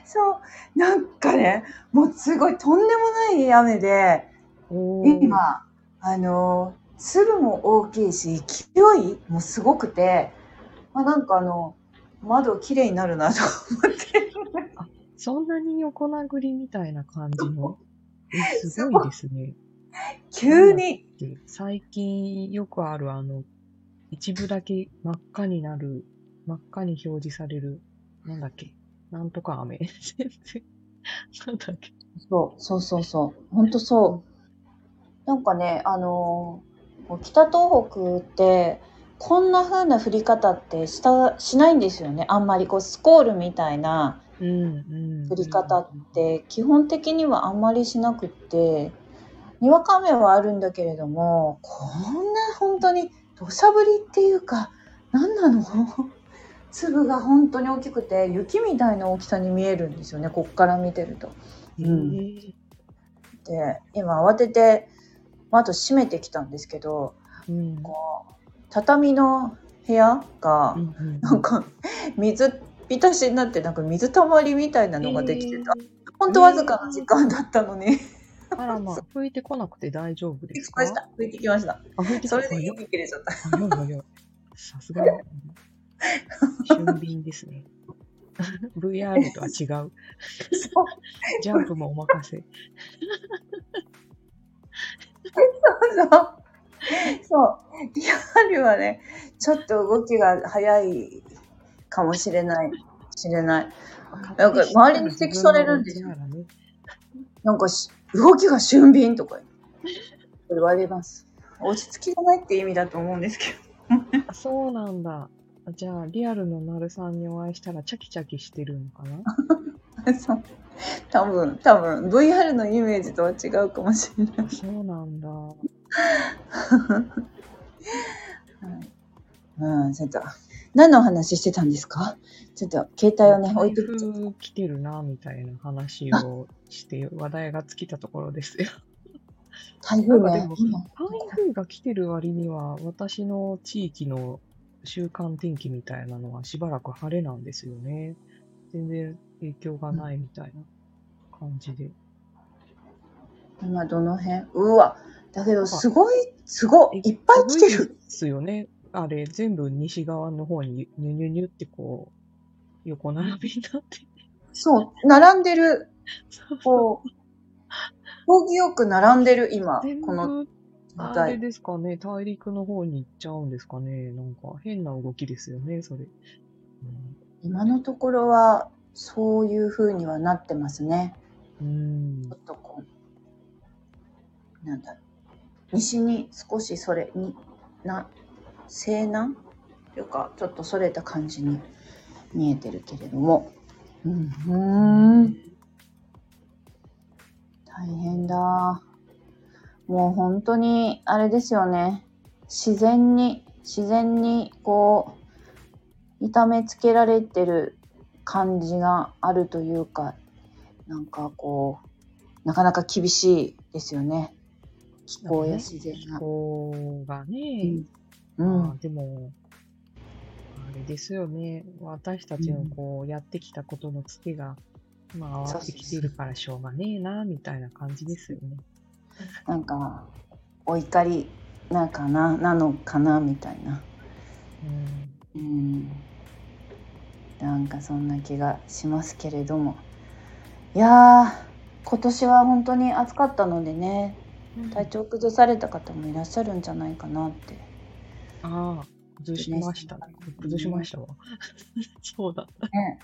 S2: そう。なんかねもうすごいとんでもない雨で今あの粒も大きいし勢いもすごくて、まあ、なんかあの窓きれいになるなと思って。
S1: そんなに横殴りみたいな感じの？え、すごいですね。
S2: 急に。
S1: で最近よくあるあの、一部だけ真っ赤になる、真っ赤に表示される、なんだっけ？なんとか雨。全然、なんだっけ？
S2: そうそうそうそう。本当そう。なんかねあの北東北ってこんな風な降り方ってしたしないんですよね。あんまりこうスコールみたいな。降り方って基本的にはあんまりしなくってにわか雨はあるんだけれどもこんな本当に土砂降りっていうか何なの？粒が本当に大きくて雪みたいな大きさに見えるんですよねこっから見てると。
S1: え
S2: うん。
S1: ー
S2: で今慌てて窓閉めてきたんですけど
S1: うん。
S2: こう畳の部屋が
S1: うんうん。
S2: なんか水浸しになってなんか水たまりみたいなのができてた、
S1: えー。
S2: ほんとわずかな時間だったのに、
S1: あらまあ、吹いてこなくて大丈夫ですか？
S2: 吹きました吹いてきました
S1: あ、吹いてき
S2: それで
S1: た早い
S2: 息切れちゃった。
S1: さすが。俊敏ですね。VR とは違う。
S2: そう
S1: ジャンプもお任せ。
S2: そう。そう。リアルはね、ちょっと動きが早いかもしれない。知れない。なんか周りに指摘されるんですよ
S1: よ。
S2: なんかし動きが俊敏とか言われます。落ち着きがないって意味だと思うんですけ
S1: あそうなんだ。じゃあ、リアルのなるさんにお会いしたらチャキチャキしてるのかな？
S2: ど。そう。多分、多分、VR のイメージとは違うかもしれない。
S1: あそうなんだ。
S2: うん、ちょっと、何の話してたんですか？ちょっと、携帯をね、置いて
S1: 台風来てるな、みたいな話をして、話題が尽きたところですよ。
S2: 台風。ね今
S1: 台風が来てる割には、私の地域の週間天気みたいなのはしばらく晴れなんですよね。全然影響がないみたいな感じで。
S2: 今どの辺？うわ、だけどすごい、すごい、いっぱい来てる。
S1: ですよね。あれ、全部西側の方にニュニュニュってこう、横並びになって。
S2: そう、並んでる。こう、扇よく並んでる、今
S1: 全、
S2: この
S1: 部、あれ
S2: 台。
S1: ですかね、大陸の方に行っちゃうんですかね。なんか変な動きですよね、それ。うん
S2: 今のところは、そういう風にはなってますね。
S1: うん
S2: ちょっとこう、なんだろう。西に少しそれに、な、西南？というか、ちょっとそれた感じに見えてるけれども。うん、ふーん。大変だ。もう本当に、あれですよね。自然に、自然に、こう、痛めつけられてる感じがあるというか、なんかこう、なかなか厳しいですよね。気候や自然
S1: 気
S2: が。
S1: 候がね、
S2: うん。
S1: まあでも、あれですよね。私たちのこう、やってきたことのツケが、まあ、合わってきてるからしょうがねえな、みたいな感じですよね。
S2: なんか、お怒りなんかな、なのかな、みたいな。
S1: うん
S2: うん。なんかそんな気がしますけれども。いやー、今年は本当に暑かったのでね、体調崩された方もいらっしゃるんじゃないかなって。
S1: ああ、崩しましたね。崩しましたわ。そうだ。
S2: ね、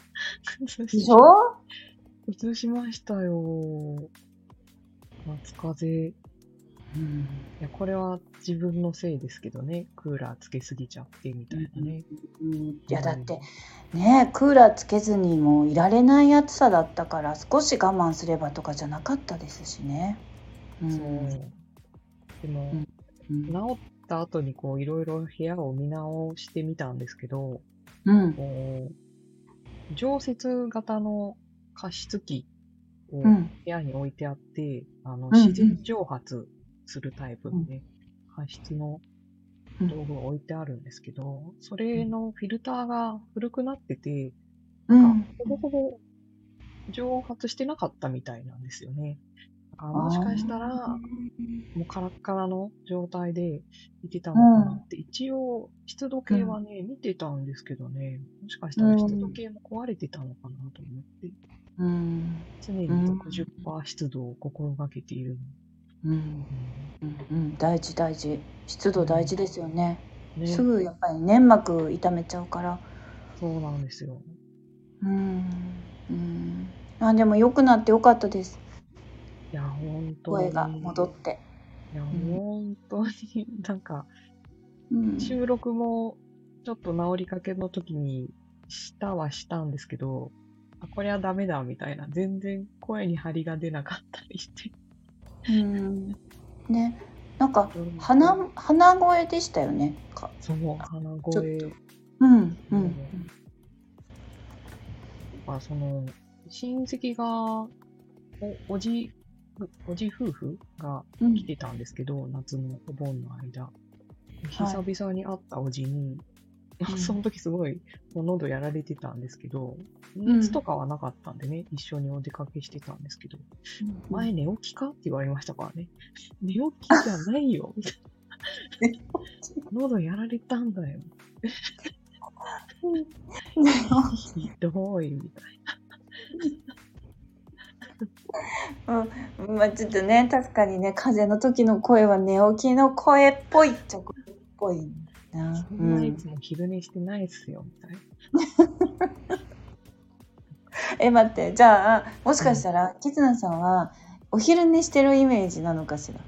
S1: 崩
S2: でしょ？
S1: 崩しましたよ。夏風邪。
S2: うん。
S1: いや、これは自分のせいですけどね。クーラーつけすぎちゃってみたいなね。
S2: うんいやだってねクーラーつけずにもういられない暑さだったから少し我慢すればとかじゃなかったですしね。うん
S1: そう。でも、
S2: うん
S1: 治った後にこう、いろいろ部屋を見直してみたんですけど、
S2: うん。
S1: こう、常設型の加湿器を部
S2: うん。
S1: 屋に置いてあって、あの、
S2: うんうん
S1: 自然蒸発するタイプのね、加湿の
S2: うん
S1: 道具が置いてあるんですけど、それのフィルターが古くなってて、
S2: うん。
S1: ほぼほぼ蒸発してなかったみたいなんですよね。だからもしかしたら、もうカラッカラの状態でいてたのかな。って、一応湿度計はね、見てたんですけどね、もしかしたら湿度計も壊れてたのかなと思って、
S2: うん。
S1: 常に60%湿度を心がけている
S2: うん。うん。うん。大事大事。湿度大事ですよね、
S1: の。ね、
S2: すぐやっぱり粘膜痛めちゃうから。
S1: そうなんですよ。
S2: うん。うん。あでも良くなってよかったです
S1: いや、本当に。
S2: 声が戻って、
S1: いや、
S2: ん。
S1: 本当に、なんか、
S2: うん、
S1: 収録もちょっと治りかけの時にしたはしたんですけど、あ、これはダメだみたいな、全然声に張りが出なかったりして。
S2: うん。ね。なんか鼻鼻声でしたよね。か。
S1: そう、鼻声。
S2: うんうん。
S1: まあ、その、親戚が、お、おじ、おじ夫婦が
S2: うん。
S1: 来てたんですけど、夏のお盆の間。久々に会ったおじに、
S2: うん。
S1: その時すごい、もう喉やられてたんですけど、
S2: ん。
S1: 熱とかはなかったんでね、一緒にお出かけしてたんですけど、前寝起きかって言われましたからね。寝起きじゃないよ、みたいな。喉やられたんだよ。ひどいみたい
S2: うん、まあちょっとね確かにね風邪の時の声は寝起きの声っぽいっちゃ声っぽいな。
S1: な。そんないつも昼寝してないっすよ、みたいな。
S2: え待って。じゃあもしかしたら、キツナさんはお昼寝してるイメージなのかしら？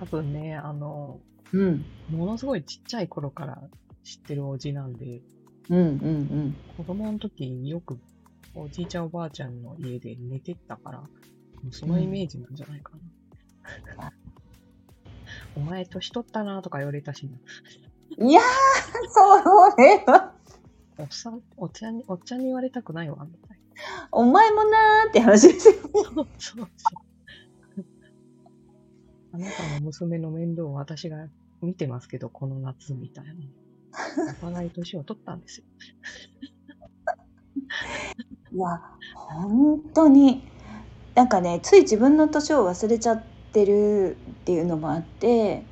S1: 多分ね、あの、
S2: うん。
S1: ものすごいちっちゃい頃から知ってるおじなんで、
S2: うんうん。
S1: 子供の時によくおじいちゃんおばあちゃんの家で寝てったから、もうそのイメージなんじゃないかな。お前年取ったなとか言われたし、
S2: うんいやーそれは
S1: おっさん、おっちゃんに、おっちゃんに言われたくないわ、みたい
S2: お前もなーって話ですよ。
S1: そうそうそう。あなたの娘の面倒を私が見てますけど、この夏みたいな。お互い年を取ったんですよ。
S2: いや本当になんかねつい自分の年を忘れちゃってるっていうのもあって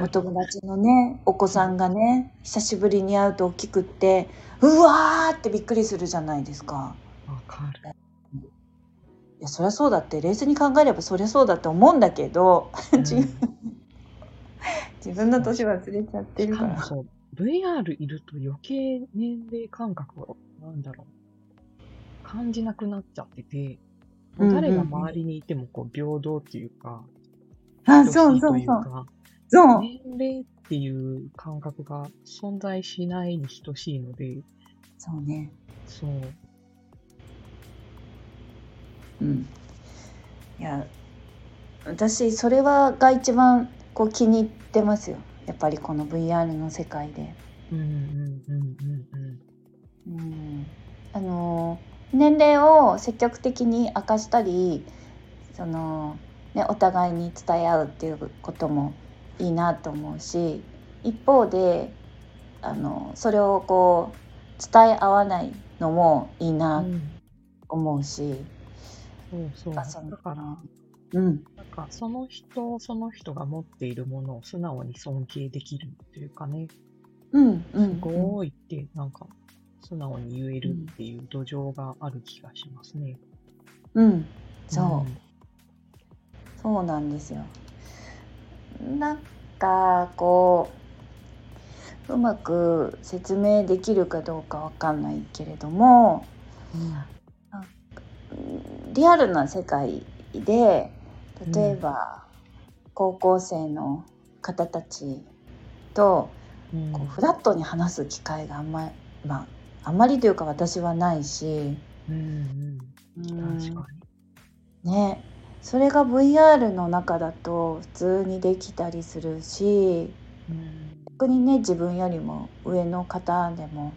S2: お友達のねお子さんがね久しぶりに会うと大きくってうわーってびっくりするじゃないですか。
S1: わかる。
S2: いやそりゃそうだって冷静に考えればそりゃそうだって思うんだけど自分自分の年忘れちゃって
S1: し
S2: るから。
S1: VR いると余計年齢感覚を、なんだろう、感じなくなっちゃってて、もう誰が周りにいてもこう平等っていうか、
S2: あそうそうそう
S1: いうか、
S2: そう
S1: 年齢っていう感覚が存在しないに等しいので、
S2: そうね。
S1: そう、
S2: うん。いや私それはが一番こう気に入ってますよ。やっぱりこの VR の世界で。
S1: うんうんうんうん
S2: うん、あの年齢を積極的に明かしたりその、ね、お互いに伝え合うっていうこともいいなと思うし一方であのそれをこう伝え合わないのもいい
S1: うん。
S2: なと
S1: うん、
S2: 思うし、
S1: そうそう。
S2: あそう
S1: だから、
S2: うん、
S1: なんかその人その人が持っているものを素直に尊敬できるっていうかね、
S2: うん、う
S1: す
S2: ん、
S1: ごいって、なんか、素直に言えるっていう土壌がある気がしますね。
S2: うん、そう。
S1: ん
S2: そうなんですよ。なんかこううまく説明できるかどうかわかんないけれどもリアルな世界で例えば、高校生の方たちと
S1: うん
S2: こうフラットに話す機会があんま,、まあ、あんまりというか私はないし、
S1: うんうん、確か
S2: ね。それが VR の中だと普通にできたりするし
S1: に。うん。
S2: 逆にね自分よりも上の方でも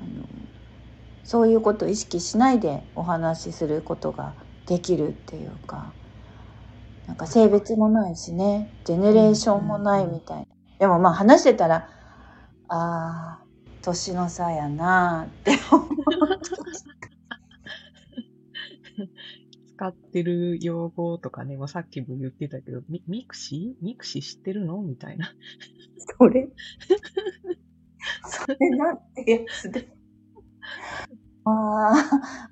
S2: あのそういうことを意識しないでお話しすることができるっていうかなんか性別もないしねジェネレーションもないみたいな、でもまあ話してたらあー年の差やなーって思う
S1: 使ってる用語とかね、まあ、さっきも言ってたけど、ミミクシー？ミクシー知ってるの？みたいな。
S2: それ？それなんてやつで。あー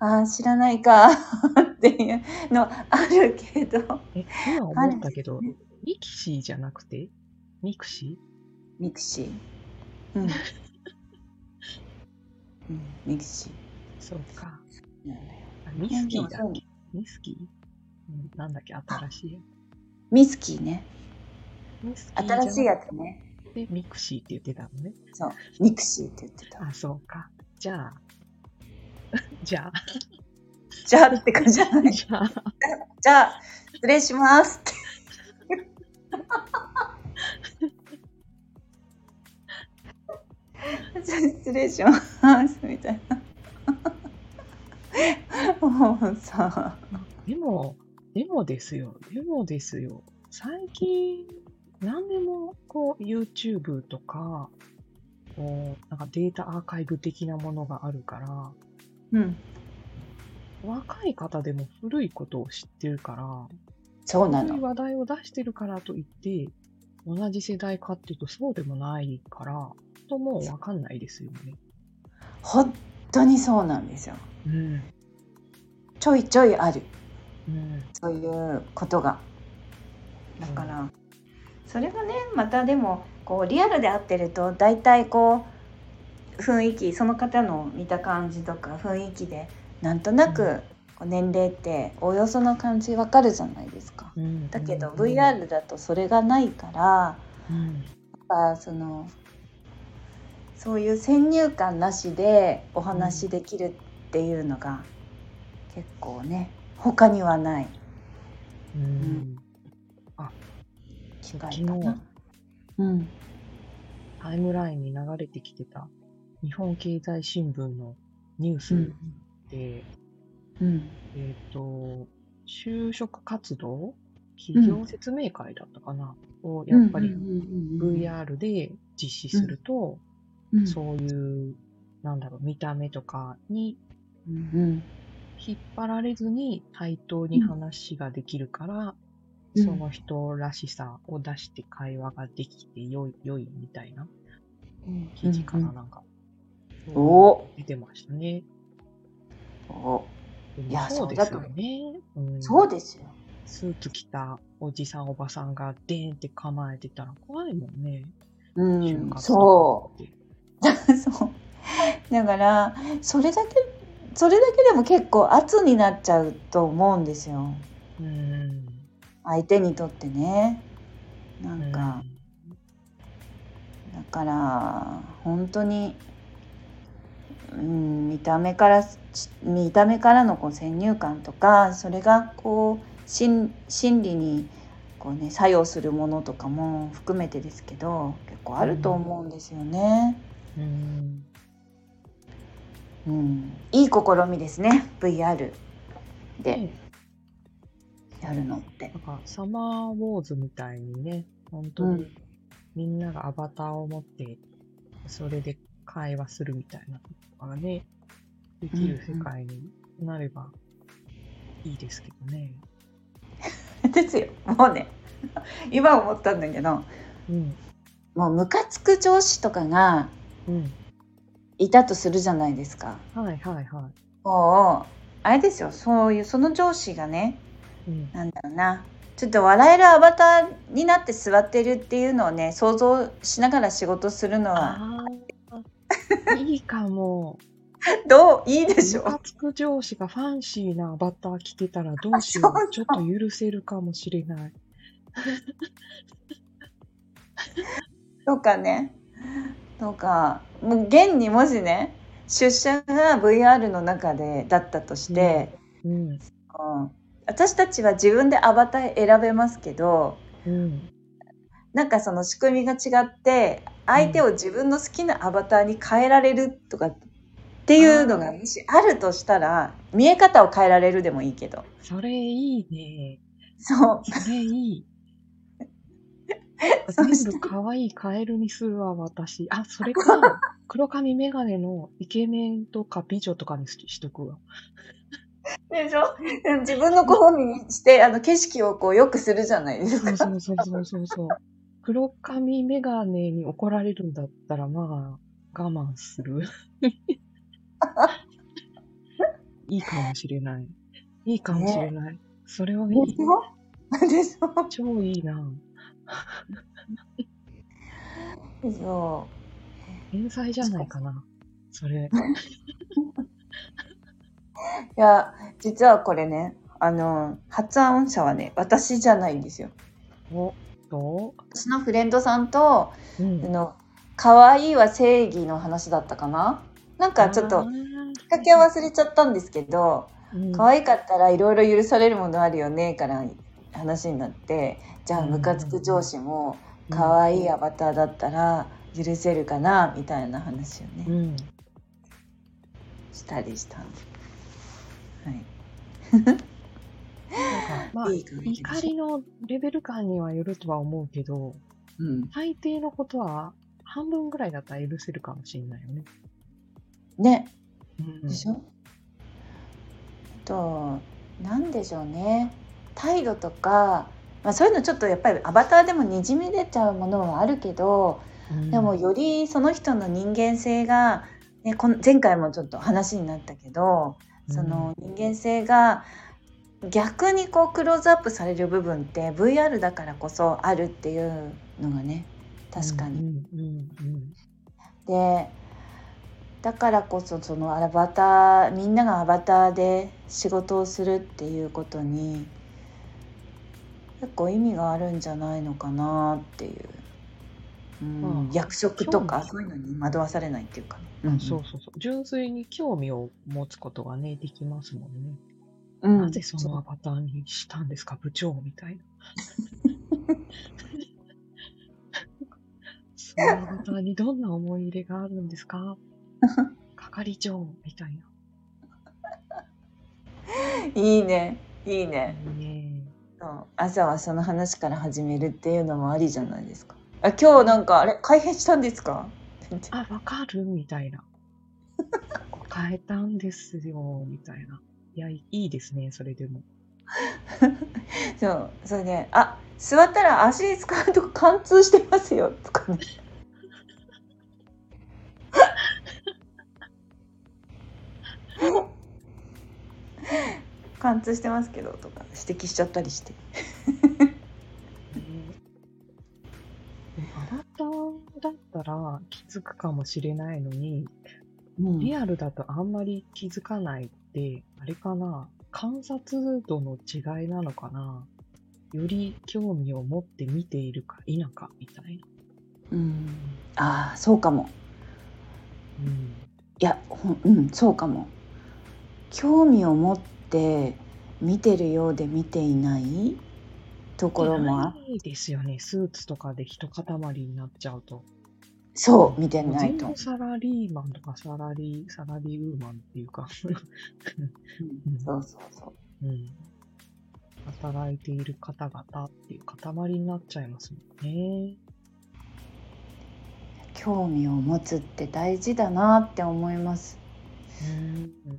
S2: あー、知らないかっていうのあるけど。
S1: え、今思ったけど、ミキシーじゃなくて？ミクシ
S2: ミクシー。うん。うん、ミクシ
S1: ーそうか。ミスキーだっけ？ミスキー、うん、なんだっけ？新しいや
S2: ミスキーね。新しいやつね。
S1: くてミクシーって言ってたのね。
S2: そう。ミクシーって言ってた。
S1: あ、そうか。じゃあ、じゃあ、
S2: じゃあって感じじゃない。
S1: じゃあ、
S2: じゃあ、失礼しますって。失礼しますみたいな。もうさ、
S1: でも、でもですよ。でもですよ。最近、何でも、こう、YouTube とか、こう、なんかデータアーカイブ的なものがあるから、
S2: うん、
S1: 若い方でも古いことを知ってるから、
S2: そうなの。
S1: 古い話題を出してるからといって、同じ世代かっていうとそうでもないから、ともうわかんないですよね。
S2: 本当にそうなんですよ。
S1: うん。
S2: ちょいちょいある
S1: うん。
S2: そういうことが。だから、それがねまたでもこうリアルで会ってると大体こう雰囲気その方の見た感じとか雰囲気でなんとなく年齢っておおよその感じわかるじゃないですか。
S1: うん。
S2: だけど
S1: うん
S2: VR だとそれがないから。
S1: うん。
S2: やっぱそのそういう先入観なしでお話しできるっていうのが結構ね他にはない。
S1: うん。
S2: 違いか
S1: 昨日
S2: な。うん、
S1: タイムラインに流れてきてた日本経済新聞のニュース
S2: うん。
S1: で、
S2: うん、
S1: えっ、と、就職活動？企業説明会だったかな、をやっぱり VR で実施すると、
S2: うん、
S1: そういう、なんだろう、見た目とかに
S2: うん
S1: 引っ張られずに対等に話ができるから、
S2: うん
S1: その人らしさを出して会話ができてよい、良いみたいな
S2: うん
S1: 記事かな、なんか。
S2: お
S1: 出てましたね。
S2: おいや
S1: そうですよね。うん
S2: そうですよ。
S1: スーツ着たおじさんおばさんがデーンって構えてたら怖いもんね。
S2: うんそう そうだからそれだけそれだけでも結構圧になっちゃうと思うんですよ
S1: うん。
S2: 相手にとってねなんか、だから本当に、うん、見た目からち見た目からのこう先入観とかそれがこう心心理にこう、ね、作用するものとかも含めてですけど結構あると思うんですよね。
S1: うん。
S2: うん、いい試みですね VR で
S1: で、
S2: やるのって。
S1: なんかサマーウォーズみたいにね、本当に
S2: うん
S1: みんながアバターを持って、それで会話するみたいなのがね、できる世界になればいいですけどね。
S2: ですよもうね 今思ったんだけど
S1: うん。
S2: もうムカつく上司とかが
S1: うん。
S2: いたとするじゃないですか。
S1: はいはいは
S2: もうあれですよそういうその上司がね
S1: い。うん。
S2: なんだろうなちょっと笑えるアバターになって座ってるっていうのをね想像しながら仕事するのは
S1: いいかも。
S2: どう？いいでしょ
S1: つく上司がファンシーなアバター着てたらどうしようちょっと許せるかもしれない。
S2: とかねとかもう現にもしね出社が VR の中でだったとして、
S1: うん。
S2: うん私たちは自分でアバター選べますけど
S1: うん。
S2: なんかその仕組みが違って相手を自分の好きなアバターに変えられるとかっていうのがもしあるとしたら見え方を変えられるでもいいけど
S1: それいいね。
S2: そう
S1: それいい。
S2: そうし
S1: 全部可愛いカエルにするわ、私。あ、それか、黒髪メガネのイケメンとか美女とかにししとくわ。
S2: でしょ？自分の好みにしてあの景色をこう良くするじゃないですか。
S1: そうそうそうそうそうそう。黒髪メガネに怒られるんだったら、まあ、我慢する。いいかもしれない。いいかもしれない。それはいい。
S2: でしょ？でしょ？
S1: 超いいな。
S2: そ
S1: 天才じゃないかな。それ。
S2: う いや実はこれねあの発案者はね私じゃないんですよ。
S1: お、ど
S2: 私のフレンドさんと
S1: ううん
S2: あの可愛いは正義の話だったかな？なんかちょっときっかけは忘れちゃったんですけど
S1: うん
S2: 可愛かったらいろいろ許されるものあるよねから話になってじゃあ
S1: うん
S2: ムカつく上司も可愛いアバターだったら許せるかなみたいな話をね、
S1: うん。
S2: したりしたんで。はい。
S1: なんか、まあ、
S2: いい
S1: 怒りのレベル感にはよるとは思うけど、
S2: うん、
S1: 最低のことは半分ぐらいだったら許せるかもしれないよね。
S2: ね、
S1: うん
S2: でしょ、あとなんでしょうね態度とか、まあ、そういうのちょっとやっぱりアバターでもにじみ出ちゃうものはあるけど
S1: うん。
S2: でもよりその人の人間性が、ね、こん前回もちょっと話になったけどその人間性が逆にこうクローズアップされる部分って VR だからこそあるっていうのがね確かに。
S1: うんうんうん。
S2: でだからこそそのアバターみんながアバターで仕事をするっていうことに結構意味があるんじゃないのかなっていう、うん
S1: まあ
S2: 役職とか
S1: 興
S2: そういうのに惑わされないっていうかね。
S1: うんそうそうそう。純粋に興味を持つことがね、できますもんね。
S2: うん
S1: なぜそのアバターにしたんですか、部長みたいな。そのアバターにどんな思い入れがあるんですか？係長みたい
S2: いいねいい
S1: な。
S2: ね
S1: ね
S2: そう朝はその話から始めるっていうのもありじゃないですか。あ今日なんかあれ改変したんですか？
S1: あ、わかるみたいな。変えたんですよ、みたいな。いや、いいですね、それでも。
S2: そうそれで「あ座ったら足使うと貫通してますよ」とかね。貫通してますけどとか指摘しちゃったりして。
S1: アバターだったら気づくかもしれないのに、
S2: うん
S1: リアルだとあんまり気づかないって、あれかな観察度の違いなのかなより興味を持って見ているか否かみたいな。
S2: うん、ああそうかも。
S1: うん。
S2: いやほんうんそうかも。興味を持って見てるようで見ていない？ところもあ
S1: ないですよね。スーツとかで一塊になっちゃうと。
S2: そう見てないと。
S1: サラリーマンとかサラリー、サラリーウーマンっていうか、
S2: うんそうそうそう。
S1: うん。働いている方々っていう塊になっちゃいますもんね。
S2: 興味を持つって大事だなって思います。
S1: うん。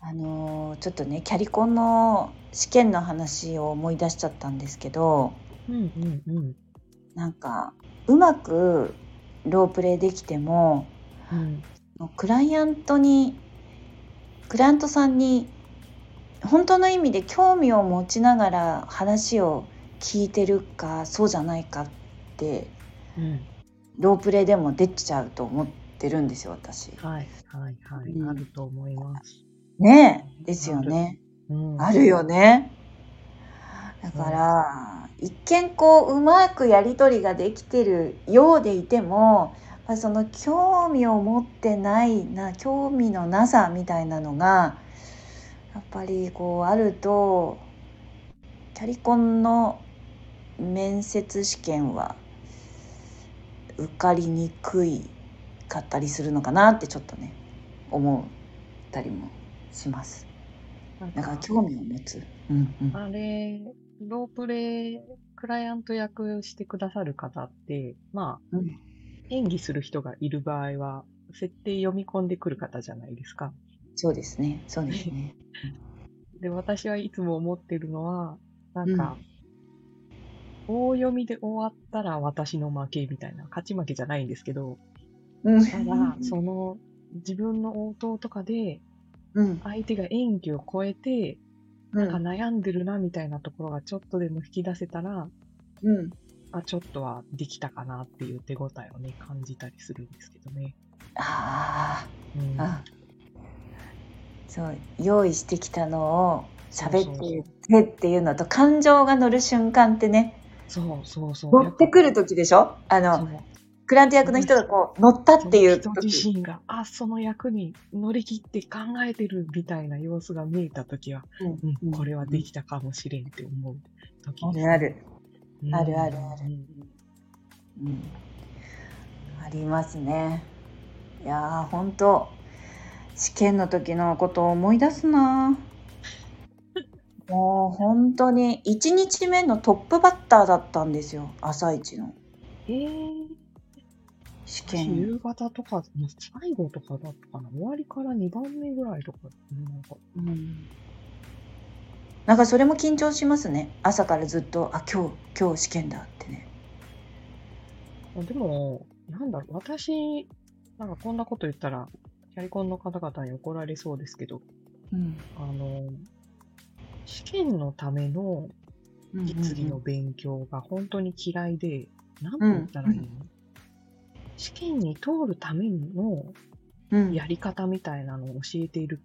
S2: あのーちょっとねキャリコンの試験の話を思い出しちゃったんですけど
S1: うんうんうん。
S2: なんかうまくロープレイできても
S1: うん。
S2: クライアントにクライアントさんに本当の意味で興味を持ちながら話を聞いてるかそうじゃないかって
S1: うん。
S2: ロープレイでも出ちゃうと思ってるんですよ私。
S1: はいはいはい。
S2: うん
S1: あると思います。
S2: ねえですよね。
S1: うん。
S2: あるよね。だから、一見こううまくやり取りができてるようでいてもやっぱりその興味を持ってないな興味のなさみたいなのがやっぱりこうあるとキャリコンの面接試験は受かりにくいかったりするのかなってちょっとね思ったりもします。
S1: なん
S2: だから興味を持つ。うんうん。
S1: あれ、ロープレイ、クライアント役してくださる方って、まあ、
S2: うん
S1: 演技する人がいる場合は、設定読み込んでくる方じゃないですか。
S2: そうですね。そうですね。
S1: で、私はいつも思ってるのは、なんか、大読みで終わったら私の負けみたいな、勝ち負けじゃないんですけど、
S2: うん。
S1: ただ、その、自分の応答とかで、
S2: うん。
S1: 相手が演技を超えて、
S2: うん。
S1: なんか悩んでるなみたいなところがちょっとでも引き出せたら、
S2: うん。
S1: あ、ちょっとはできたかなっていう手応えをね、感じたりするんですけどね。
S2: あ
S1: うん、
S2: あ。あ。そう。用意してきたのを喋
S1: そうそう
S2: ってっていうのと感情が乗る瞬間ってね、
S1: そうそうそう。
S2: 乗ってくる時でしょ？あの、クラント役の人がこう乗ったっていう
S1: その人自
S2: 時。
S1: 身が、あ、その役に乗り切って考えてるみたいな様子が見えたときは、うん、これはできたかもしれんって思う時
S2: あ
S1: です
S2: るある。
S1: うん
S2: あるあるある
S1: うん
S2: うん。ありますね。いやー、本当試験の時のことを思い出すな。もう本当に1日目のトップバッターだったんですよ朝一の
S1: えー、
S2: 試
S1: 私
S2: 験。
S1: 夕方とか、最後とかだったかな。終わりから2番目ぐらいとか、なんか、
S2: うん。なんかそれも緊張しますね。朝からずっとあ今日今日試験だってね。
S1: あでも、なんだろう、私、なんかこんなこと言ったら、キャリコンの方々に怒られそうですけど、
S2: うん。
S1: あの、試験のための実技の勉強が本当に嫌いで、なんて言ったらいいの、試験に通るための
S2: うん
S1: やり方みたいなのを教えている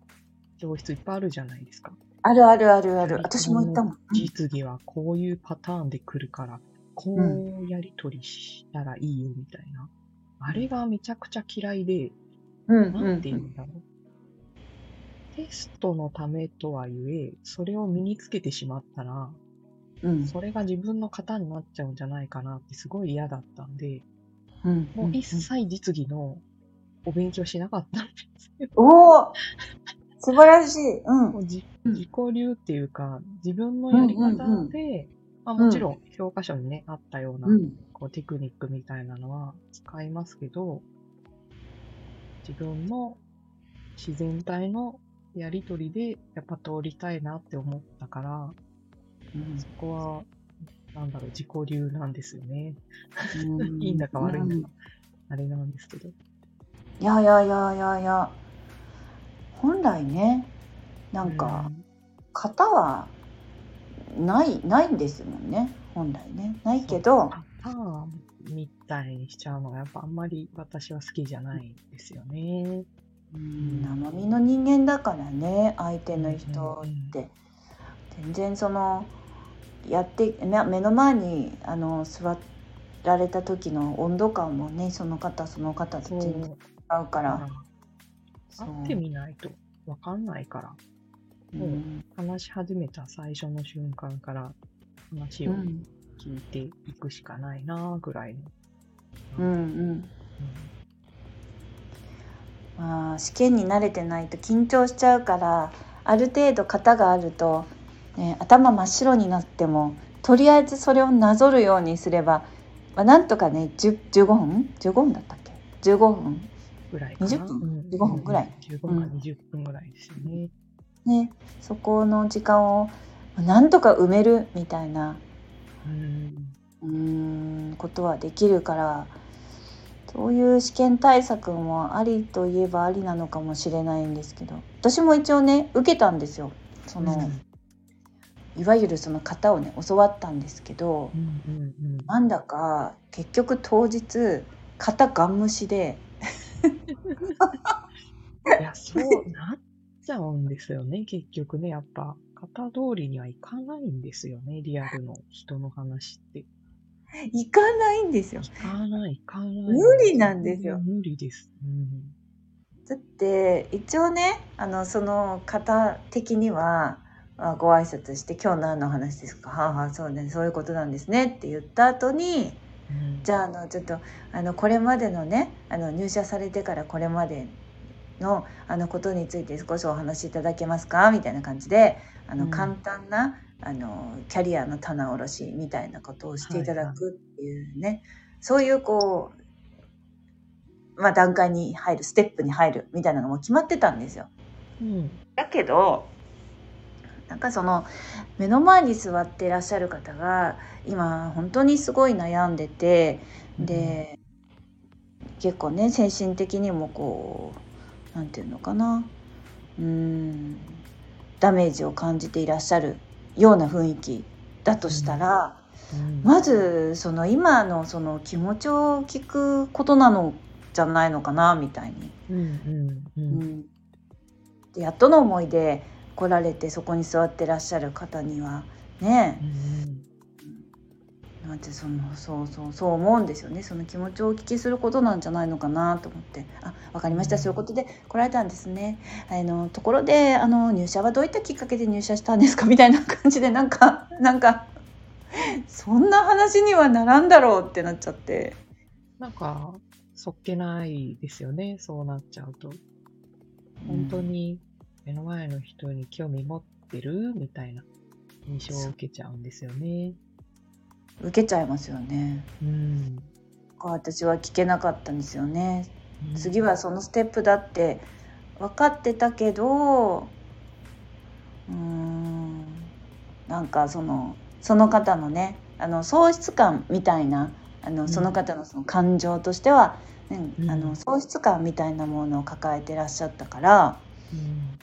S1: 教室いっぱいあるじゃないですか。
S2: あるあるあるある。私も言ったもん。
S1: 実技はこういうパターンで来るから、こうやりとりしたらいいよみたいな。あれがめちゃくちゃ嫌いで、
S2: うん
S1: なんて言うんだろう。テストのためとはいえ、それを身につけてしまったら、
S2: うん
S1: それが自分の型になっちゃうんじゃないかなってすごい嫌だったんで、
S2: うん。
S1: もう一切実技のお勉強しなかったんですよ。
S2: おお素晴らしい。うん。
S1: もうじ
S2: うん。
S1: 自己流っていうか、自分のやり方で、
S2: うんうんうん。
S1: まあ、もちろん教科書にね、あったような、
S2: うん。
S1: こうテクニックみたいなのは使いますけど、自分の自然体のやりとりでやっぱ通りたいなって思ったから、そこは、なんだろう、自己流なんですよね。
S2: うん。
S1: いいんだか悪いんだ
S2: うん。
S1: か、あれなんですけど。
S2: いやいやいやいやいや。本来ねなんか型はないないんですもんね本来ね。ないけど。
S1: パターンみたいにしちゃうのがやっぱあんまり私は好きじゃないですよね。
S2: うん生身の人間だからね相手の人って。全然そのやって目目の前にあの座られた時の温度感もねその方その方と。全然違うから。
S1: 会ってみないとわかんないから、
S2: うん。
S1: 話し始めた最初の瞬間から話を
S2: うん
S1: 聞いていくしかないなぐらいの。
S2: うん。うん。まあ試験に慣れてないと緊張しちゃうからある程度型があると、ね、頭真っ白になってもとりあえずそれをなぞるようにすれば、まあ、なんとかね10 15分？15分だったっけ？15分？
S1: ぐらいかな。
S2: 20分？
S1: うん。
S2: 15分ぐらい
S1: ？15分か20分ぐらいですよね。
S2: ねそこの時間をなんとか埋めるみたいな
S1: うん。
S2: うーんことはできるからそういう試験対策もありといえばありなのかもしれないんですけど私も一応ね受けたんですよ。その、いわゆるその型をね教わったんですけど
S1: うんうんうん。
S2: なんだか結局当日型ガン無視で
S1: いや、そうなっちゃうんですよね、結局ね。やっぱ、型通りにはいかないんですよね、リアルの人の話って。
S2: いかないんですよ
S1: いかない、いかない。
S2: 無理なんですよ
S1: 無理です。うん。
S2: だって一応ねあのその方的にはあご挨拶して「今日何の話ですか?」はあ、はあそうねそういうことなんですね」って言った後に
S1: うん
S2: じゃああのちょっとあのこれまでのねあの入社されてからこれまでのあのことについて少しお話しいただけますか？みたいな感じであの、
S1: うん
S2: 簡単なあのキャリアの棚卸しみたいなことをしていただくっていうね、そういうこう、まあ、段階に入るステップに入るみたいなのも決まってたんですよ。
S1: うん。
S2: だけどなんかその目の前に座っていらっしゃる方が今本当にすごい悩んでてで、結構ね精神的にもこうなんていうのかな。うーん。ダメージを感じていらっしゃるような雰囲気だとしたら、
S1: うん、
S2: まずその今のその気持ちを聞くことなのじゃないのかなみたいに。
S1: うん。うん。う。
S2: うんん、でやっとの思いで来られてそこに座ってらっしゃる方にはね。なんてそのそうそうそう思うんですよね。その気持ちをお聞きすることなんじゃないのかなと思って「あ分かりました、
S1: うん
S2: そういうことで来られたんですね」あのところであの入社はどういったきっかけで入社したんですかみたいな感じでなんか なんかそんな話にはならんだろうってなっちゃって。
S1: なんか、そっけないですよね、そうなっちゃうと。本当に目の前の人に興味持ってる？みたいな印象を受けちゃうんですよね。
S2: 受けちゃいますよね。
S1: うん。
S2: 私は聞けなかったんですよね。
S1: うん
S2: 次はそのステップだって分かってたけどうーんなんかそのその方のねあの喪失感みたいなあの
S1: ん
S2: その方のその感情としては、ね
S1: うん
S2: あの喪失感みたいなものを抱えてらっしゃったから
S1: うん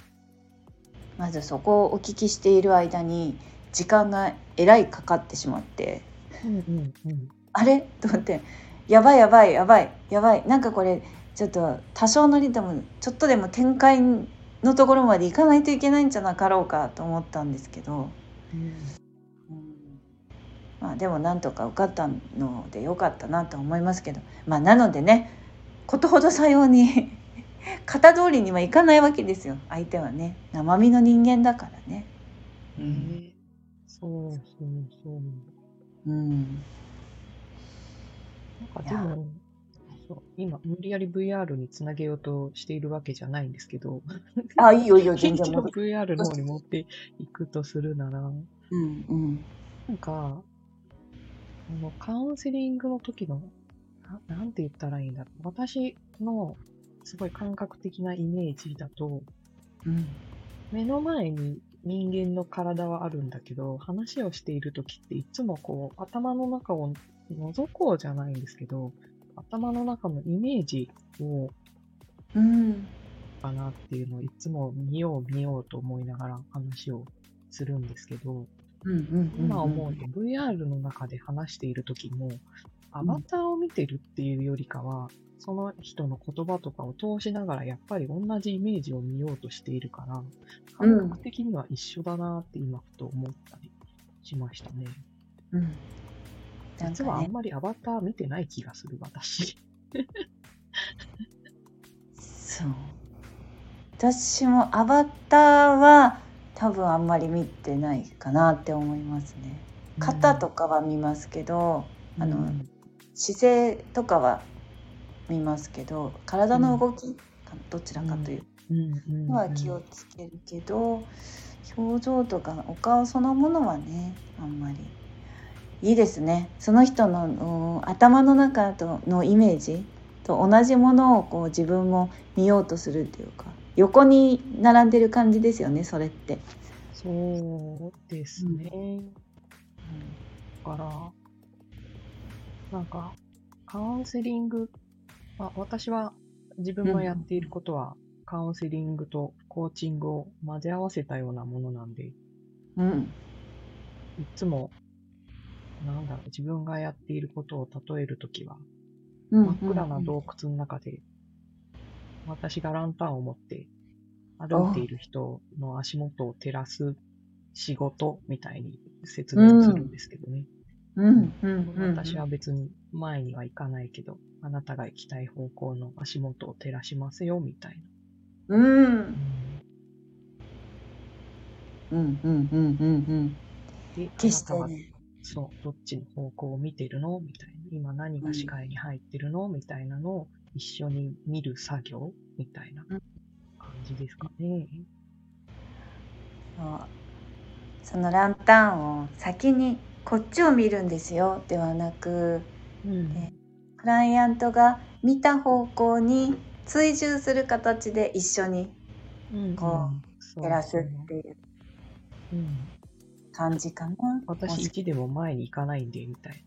S2: まずそこをお聞きしている間に時間がえらいかかってしまって
S1: うんうんうん。
S2: あれ？と思ってやばいやばいやばいやばい。なんかこれちょっと多少のリズムちょっとでも展開のところまで行かないといけないんじゃなかろうかと思ったんですけど。
S1: うん。
S2: まあでもなんとか受かったのでよかったなと思いますけど。まあなのでねことほどさように型通りにはいかないわけですよ。相手はね。生身の人間だからね。う
S1: へえそうそうそう。
S2: うん、
S1: なんかでも、そう今、無理やり VR につなげようとしているわけじゃないんですけど、
S2: あいいよいいよ全然。
S1: VR の方に持っていくとするなら、
S2: うんうん。
S1: なんか、あの、カウンセリングの時の、ななんて言ったらいいんだろう。私のすごい感覚的なイメージだと、
S2: うん。
S1: 目の前に人間の体はあるんだけど、話をしている時っていつもこう、頭の中を覗こうじゃないんですけど、頭の中のイメージを
S2: うん。
S1: かなっていうのをいつも見よう見ようと思いながら話をするんですけど、
S2: うんうん
S1: 今思うと VR の中で話している時も、アバターを見てるっていうよりかは、その人の言葉とかを通しながらやっぱり同じイメージを見ようとしているから、
S2: うん。
S1: 感覚的には一緒だなって今ふと思ったりしましたね。
S2: うん。なん
S1: 実はあんまりアバター見てない気がする、私。
S2: そう。私もアバターは多分あんまり見てないかなって思いますね。肩とかは見ますけど、あの
S1: うん。
S2: 姿勢とかは見ますけど体の動き、どちらかという
S1: うん。うん。
S2: のは気をつけるけど、表情とかお顔そのものはねあんまりいいですね。その人のうん頭の中とのイメージと同じものをこう自分も見ようとするっていうか横に並んでる感じですよねそれって。
S1: そうですね。だから、なんか、カウンセリング、まあ、私は自分がやっていることは、カウンセリングとコーチングを混ぜ合わせたようなものなんで、い
S2: うん。
S1: つも、なんだろう、自分がやっていることを例えるときは、
S2: うん。
S1: 真っ暗な洞窟の中で、私がランタンを持って歩いている人の足元を照らす仕事みたいに説明するんですけどね。
S2: うん。うん。うん。
S1: 私は別に前には行かないけど、あなたが行きたい方向の足元を照らしますよ、みたいな。
S2: うん。
S1: うん
S2: うんうんうんうん。
S1: で、
S2: 決してね。
S1: そう、どっちの方向を見てるの？みたいな。今何が視界に入ってるの？みたいなのを一緒に見る作業？みたいな
S2: うん。
S1: 感じですかね。
S2: そのランタンを先にこっちを見るんですよ。ではなく
S1: うん
S2: ねクライアントが見た方向に追従する形で一緒に
S1: うん
S2: こ
S1: うんそう
S2: 照らすっていう
S1: うん
S2: 感じかな。
S1: 私1でも前に行かないんで、みたい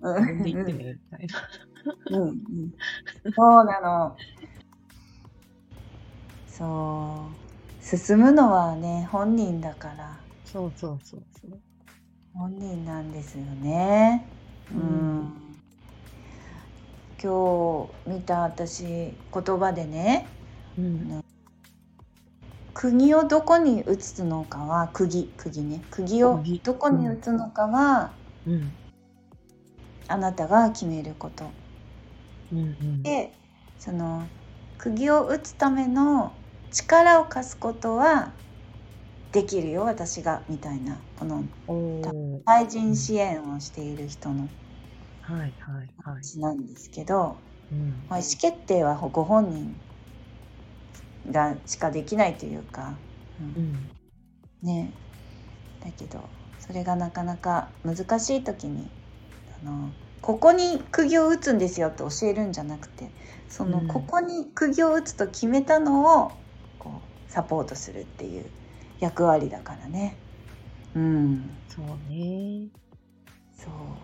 S2: うん
S1: な。自分で行ってね、みたいな。
S2: うんうんそうなの。そう進むのはね本人だから
S1: そうそうそうそう。
S2: 本人なんですよね。うん
S1: うん
S2: 今日見た私言葉でね
S1: うん。
S2: 釘をどこに打つのかは釘釘ね釘を
S1: 釘
S2: どこに打つのかは、
S1: うん。
S2: あなたが決めること
S1: うんうん。
S2: でその釘を打つための力を貸すことはできるよ私がみたいなこの。対人支援をしている人の
S1: はいはいはい。
S2: 話なんですけど、
S1: うん。
S2: まあ、意思決定はご本人がしかできないというか、う
S1: うんん。
S2: ねだけどそれがなかなか難しい時にあのここに釘を打つんですよって教えるんじゃなくてその、
S1: うん
S2: ここに釘を打つと決めたのをこうサポートするっていう役割だからね。うん、
S1: そうね。
S2: そう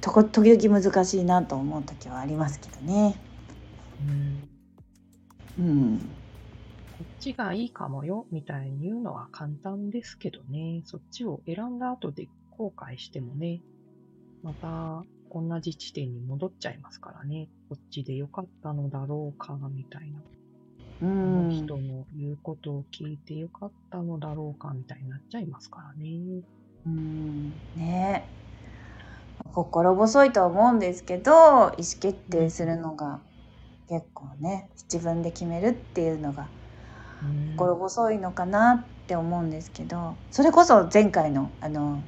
S2: とこ時々難しいなと思う時はありますけどね。
S1: うん、
S2: うん、
S1: こっちがいいかもよみたいに言うのは簡単ですけどね、そっちを選んだ後で後悔してもね、また同じ地点に戻っちゃいますからね、こっちで良かったのだろうかみたいな。
S2: う
S1: この
S2: ん、
S1: 人の言うことを聞いて良かったのだろうかみたいになっちゃいますからね。
S2: うん、ね心細いとは思うんですけど意思決定するのが結構ね自分で決めるっていうのが
S1: うん。
S2: 心細いのかなって思うんですけどそれこそ前回のあの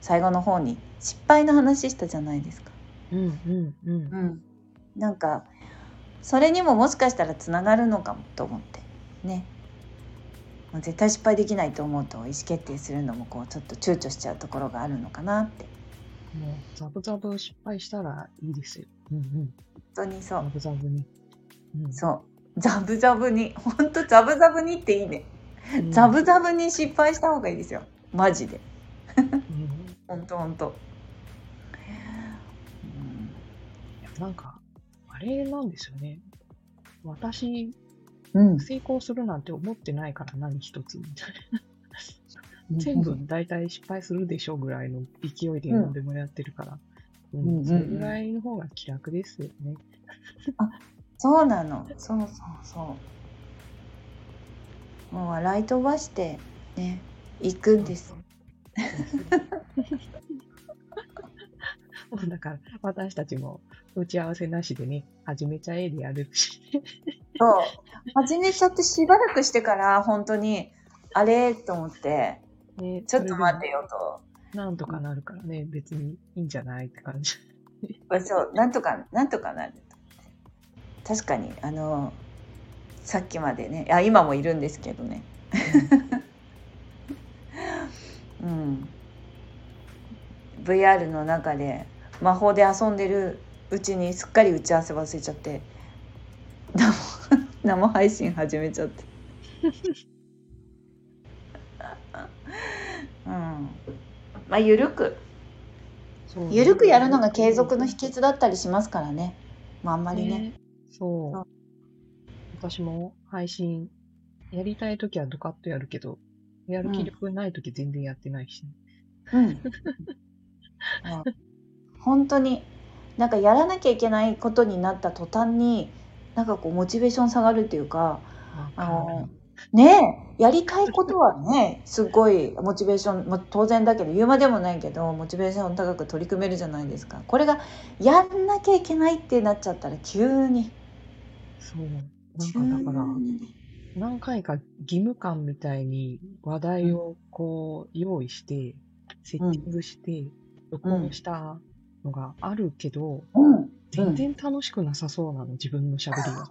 S2: 最後の方に失敗の話したじゃないですか。
S1: うんうんうん。
S2: うん、なんかそれにももしかしたらつながるのかもと思って。ね。絶対失敗できないと思うと意思決定するのもこうちょっと躊躇しちゃうところがあるのかなって
S1: もうザブザブ失敗したらいいですよ。うんうん。
S2: 本当にそう。
S1: ザブザブに。うん。
S2: そう。ザブザブに。本当ザブザブにっていいね。
S1: うん。
S2: ザブザブに失敗した方がいいですよ。マジで。
S1: うん。
S2: 本当本当。
S1: なんか、あれなんですよね。私、
S2: うん。
S1: 成功するなんて思ってないから何一つ。みたいな。全部大体失敗するでしょぐらいの勢いで何でもやってるから。うん
S2: うん
S1: それぐらいの方が気楽ですよね。
S2: そうなの。そうそうそう。もう笑い飛ばしてね行くんです。
S1: もうだから、私たちも打ち合わせなしでね、始めちゃえでやるし。
S2: そう。始めちゃってしばらくしてから本当にあれと思って
S1: ね、
S2: ちょっと待って
S1: よ。
S2: よと。
S1: なんとかなるからね、別にいいんじゃないって感じ。
S2: そうなんとかなんとかなる確かにあのさっきまでね。あ今もいるんですけどね。うん、VR の中で魔法で遊んでるうちにすっかり打ち合わせ忘れちゃって生 生配信始めちゃってうん。まあゆるく。
S1: そう
S2: ゆるくやるのが継続の秘訣だったりしますからね。まああんまりね。
S1: そう。
S2: そう。
S1: 私も配信、やりたいときはドカッとやるけど、やる気力ないとき全然やってないし、ね。
S2: うん。うん本当になんかやらなきゃいけないことになった途端になんかこうモチベーション下がるっていうかあのねえやりたいことはねすごいモチベーション、まあ、当然だけど言うまでもないけどモチベーション高く取り組めるじゃないですか。これがやんなきゃいけないってなっちゃったら急に。
S1: そう。なんかだから、何回か義務感みたいに話題をこう用意して、セッティングして、録音したのがあるけど、
S2: うん。
S1: 全然楽しくなさそうなの、自分の喋りが。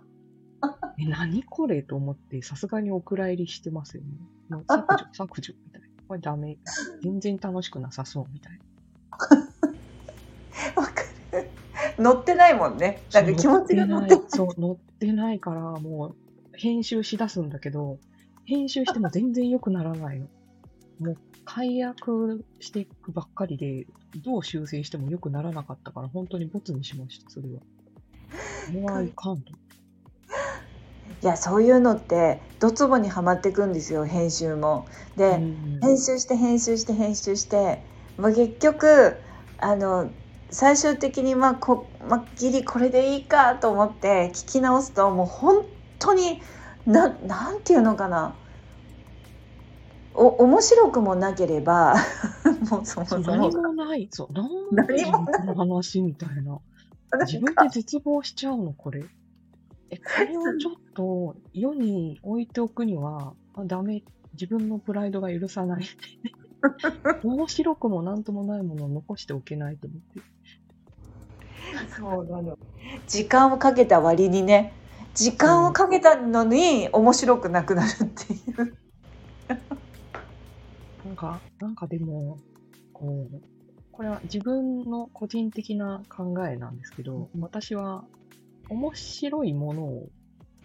S1: え、何これと思って、さすがにお蔵入りしてますよね。もう削除、削除みたいな。これダメ。全然楽しくなさそうみたいな。
S2: わかる乗ってないもんねなんか気持ちが乗ってない
S1: そう、乗ってないから、もう、編集しだすんだけど、編集しても全然良くならないの。もう、解約していくばっかりで、どう修正しても良くならなかったから、本当にボツにしました、それは。これはいかんと。
S2: いやそういうのってドツボにはまっていくんですよ編集も。で、
S1: うん
S2: 編集して編集して編集して、まあ、結局あの最終的にまあこ、まあ、ギリこれでいいかと思って聞き直すともう本当にななんていうのかなお面白くもなければ もうそも
S1: そ
S2: も
S1: 何もない。そう、何も
S2: 何も
S1: この話みたいな。自分で絶望しちゃうの、これ。え、これをちょっと世に置いておくには、あダメ。自分のプライドが許さない。面白くもなんともないものを残しておけないと思って。
S2: そうなの時間をかけた割にね時間をかけたのに面白くなくなるっていう。
S1: なんか、なんかでも、こう、これは自分の個人的な考えなんですけど、私は面白いものを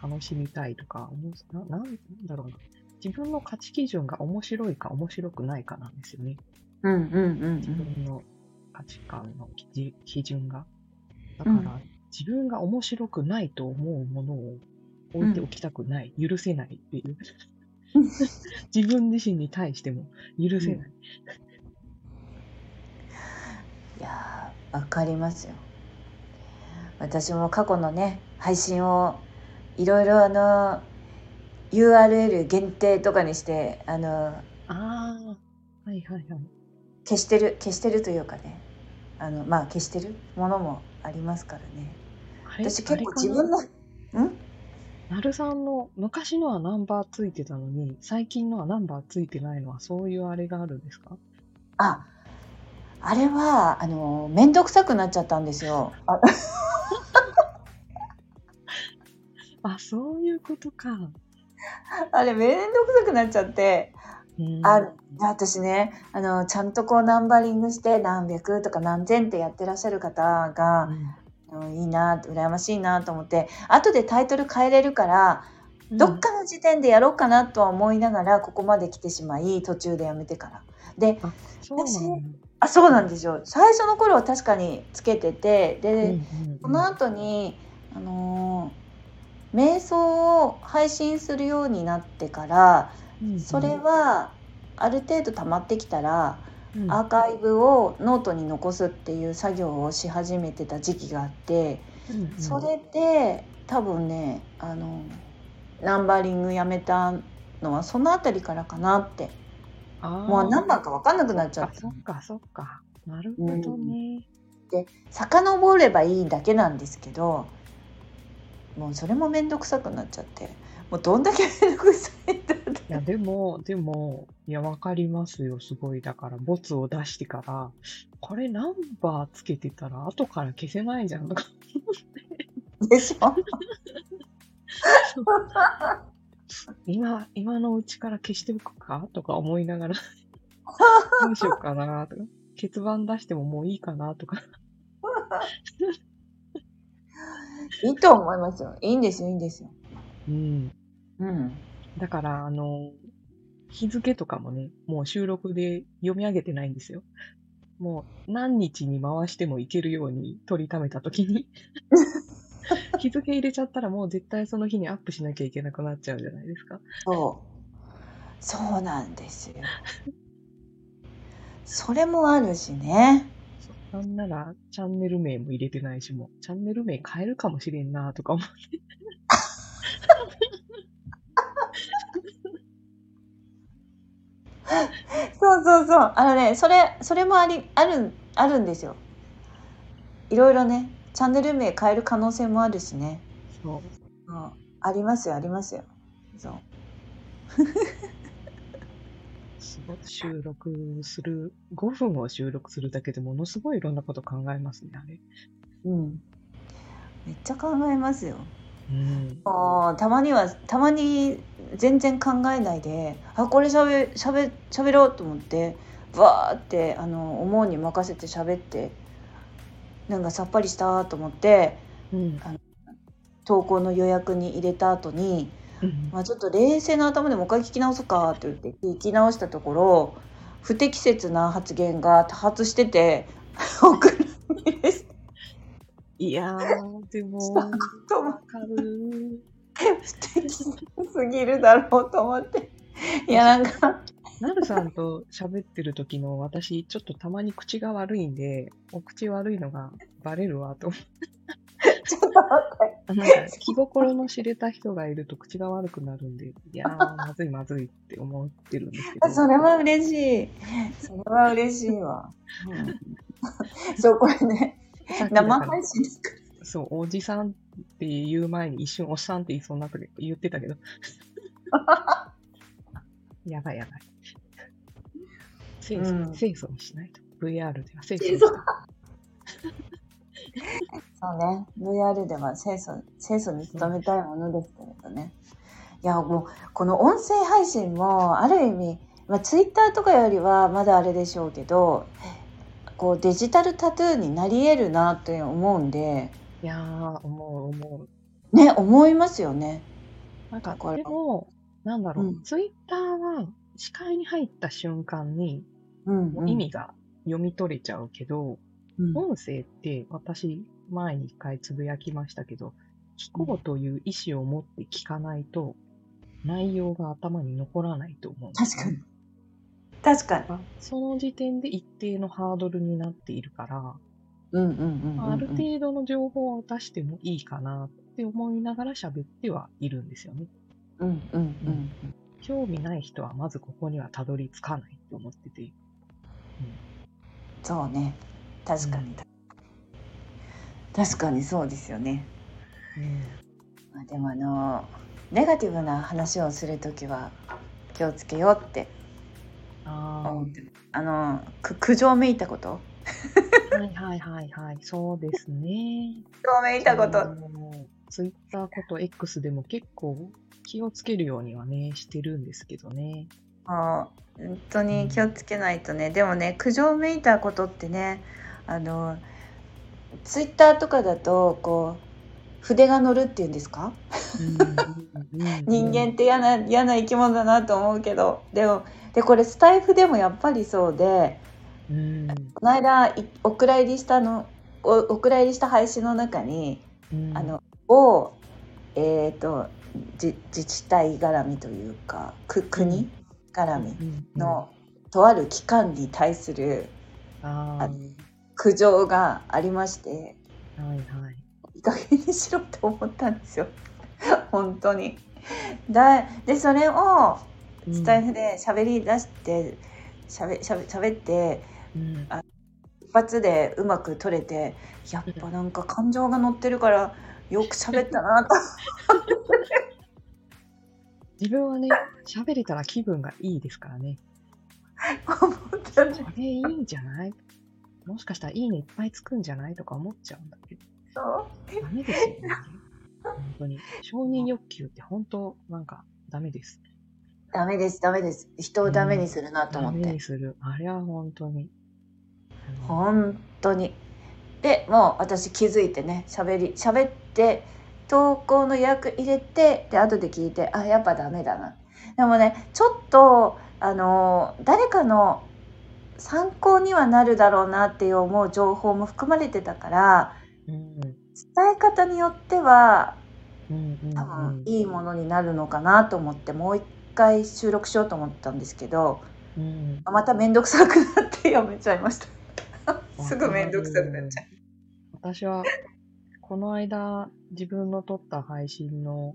S1: 楽しみたいとか、ななんだろうな。自分の価値基準が面白いか面白くないかなんですよね。
S2: うんうんうん
S1: 自分の価値観の基基準が。だから、
S2: うん
S1: 自分が面白くないと思うものを置いておきたくない、許せないっていう。自分自身に対しても許せない。
S2: いやーわかりますよ私も過去のね配信をいろいろあの URL 限定とかにしてあの
S1: ああ、はいはいはい。
S2: 消してる消してるというかね。あのまあ消してるものもありますからね。私結構自分のん？
S1: なるさんの昔のはナンバーついてたのに、最近のはナンバーついてないのはそういうあれがあるんですか？
S2: ああれはあの面倒くさくなっちゃったんですよあ
S1: あ、そういうことか。
S2: あれ面倒くさくなっちゃって。
S1: うん。
S2: あ私ねあのちゃんとこうナンバリングして何百とか何千ってやってらっしゃる方が、うん。いいな羨ましいなと思って後でタイトル変えれるから、
S1: うん。
S2: どっかの時点でやろうかなとは思いながらここまで来てしまい途中でやめてから。で
S1: そうなんだ。
S2: あそうなんですよ。最初の頃は確かにつけててで、
S1: うんうんうん。
S2: その後にあのー瞑想を配信するようになってから
S1: うんうん。
S2: それはある程度溜まってきたら、
S1: うん。
S2: アーカイブをノートに残すっていう作業をし始めてた時期があって
S1: うんうん。
S2: それで多分ねあのナンバリングやめたのはその辺りからかなって。もう何番か分かんなくなっちゃ
S1: あ
S2: って
S1: そっかそっか。なるほどね。
S2: 遡ればいいだけなんですけどもうそれも面倒くさくなっちゃってもうどんだけ面倒くさいんだって
S1: いや、でも、でも、いや、わかりますよ、すごい。だから、ボツを出してから、これナンバーつけてたら、後から消せないじゃん、とか。
S2: でしょ？
S1: 今、今のうちから消しておくか？とか思いながら、どうしようかな、とか。欠番出してももういいかな、とか。
S2: いいと思いますよ。いいんですよいいんですよ。
S1: うん。
S2: うん。
S1: だから、あの、日付とかもね、もう収録で読み上げてないんですよ。もう何日に回してもいけるように取りためたときに、日付入れちゃったらもう絶対その日にアップしなきゃいけなくなっちゃうじゃないですか。
S2: そう。そうなんですよ。それもあるしね
S1: なんなら、チャンネル名も入れてないし、もう、チャンネル名変えるかもしれんなとか思って。
S2: そうそうそう。あのねそれそれもありあるあるんですよ。いろいろねチャンネル名変える可能性もあるしね、
S1: そう。
S2: うん、ありますよありますよ。そう
S1: 収録する、5分を収録するだけでものすごいいろんなこと考えますね、あれ。
S2: うんめっちゃ考えますよ
S1: うん。
S2: あーたまにはたまに全然考えないであこれしゃべしゃべしゃべろうと思ってバーってあの思うに任せて喋ってなんかさっぱりしたと思って
S1: うん。
S2: 投稿の予約に入れた後に、
S1: うん
S2: まあ、ちょっと冷静な頭でもう一回聞き直そうかって言って聞き直したところ不適切な発言が多発してて お蔵入れして
S1: いやー、でも、かる。
S2: 不適切すぎるだろうと思っていやなんか
S1: なるさんと喋ってる時の私、ちょっとたまに口が悪いんで、お口悪いのがバレるわと思って。
S2: ちょっと待って。
S1: あなんか気心の知れた人がいると口が悪くなるんで、いやー、まずいまずいって思ってるんですけど。
S2: それは嬉しい。それは嬉しいわ。うん、そう、これね、生配信ですか？
S1: そう、おじさんって言う前に一瞬おっさんって言いそうになったけど、言ってたけど。やばいやばい。清楚、
S2: うん
S1: しないと。VR では清楚にしない
S2: そうね、VR では清楚、清楚に努めたいものですけれどね。いや、もう、この音声配信も、ある意味、まあ、Twitter とかよりはまだあれでしょうけど、こうデジタルタトゥーになり得るなって思うんで、
S1: いやー、思う思う。
S2: ね、思いますよね。
S1: なんか、
S2: これ
S1: でも、なんだろう、
S2: うん
S1: ツイッターは視界に入った瞬間に、
S2: うん、
S1: 意味が読み取れちゃうけど、
S2: うん
S1: 音声って私前に一回つぶやきましたけど、聞こうという意思を持って聞かないと、内容が頭に残らないと思う
S2: 確かに。確かに。
S1: その時点で一定のハードルになっているから、
S2: うんうんうんうんうん。
S1: ある程度の情報を出してもいいかなって思いながら喋ってはいるんですよね。
S2: うんうんうん
S1: 興味ない人はまずここにはたどり着かないって思ってて。
S2: そうね。確かに。
S1: うん
S2: 確かにそうですよね。
S1: うん。
S2: まあ、でもあのネガティブな話をするときは気をつけようって
S1: あ
S2: 思ってあのく苦情めいたこと。
S1: あ、はいはいはいはい、そうですね。
S2: 苦情めいたこと。
S1: ツイッターこと X でも結構気をつけるようにはね、してるんですけどね。
S2: あー本当に気をつけないとね、でもね苦情めいたことってねあのツイッターとかだとこう筆が乗るっていうんですか？人間って嫌な嫌な生き物だなと思うけど。でもでこれスタイフでもやっぱりそうで
S1: うん、
S2: この間いお蔵入りしたのおお蔵入りした配信の中に、
S1: うん、
S2: あの某えっ、とじ自治体絡みというかく国絡み
S1: うん、
S2: の、とある機関に対する
S1: あ
S2: あ苦情がありまして
S1: あ、はいはい。
S2: いい加減にしろと思ったんですよ 本当に。だでそれをスタイフで喋り出して喋喋喋って
S1: うん、
S2: 一発でうまく取れてやっぱなんか感情が乗ってるからよく喋ったなと
S1: 自分はね、喋れたら気分がいいですからね。
S2: 思ったんです
S1: あれいいんじゃない？もしかしたらいいねいっぱいつくんじゃないとか思っちゃうんだけど。ダメですよね。本当に。承認欲求って本当なんかダメです。
S2: ダメですダメです人をダメにするなと思って
S1: ダメに、する。あれは本当に。
S2: 本当にでもう私気づいてね喋り喋って投稿の予約入れてで後で聞いてあやっぱダメだなでもねちょっとあの誰かの参考にはなるだろうなっていう思う情報も含まれてたから
S1: うん
S2: 伝え方によっては
S1: うんうん
S2: 多
S1: うん
S2: 分いいものになるのかなと思ってもう一回収録しようと思ったんですけど
S1: うん
S2: また面倒くさくなってやめちゃいました。すぐ面倒くさくなっちゃう。
S1: 私は、この間、自分の撮った配信の、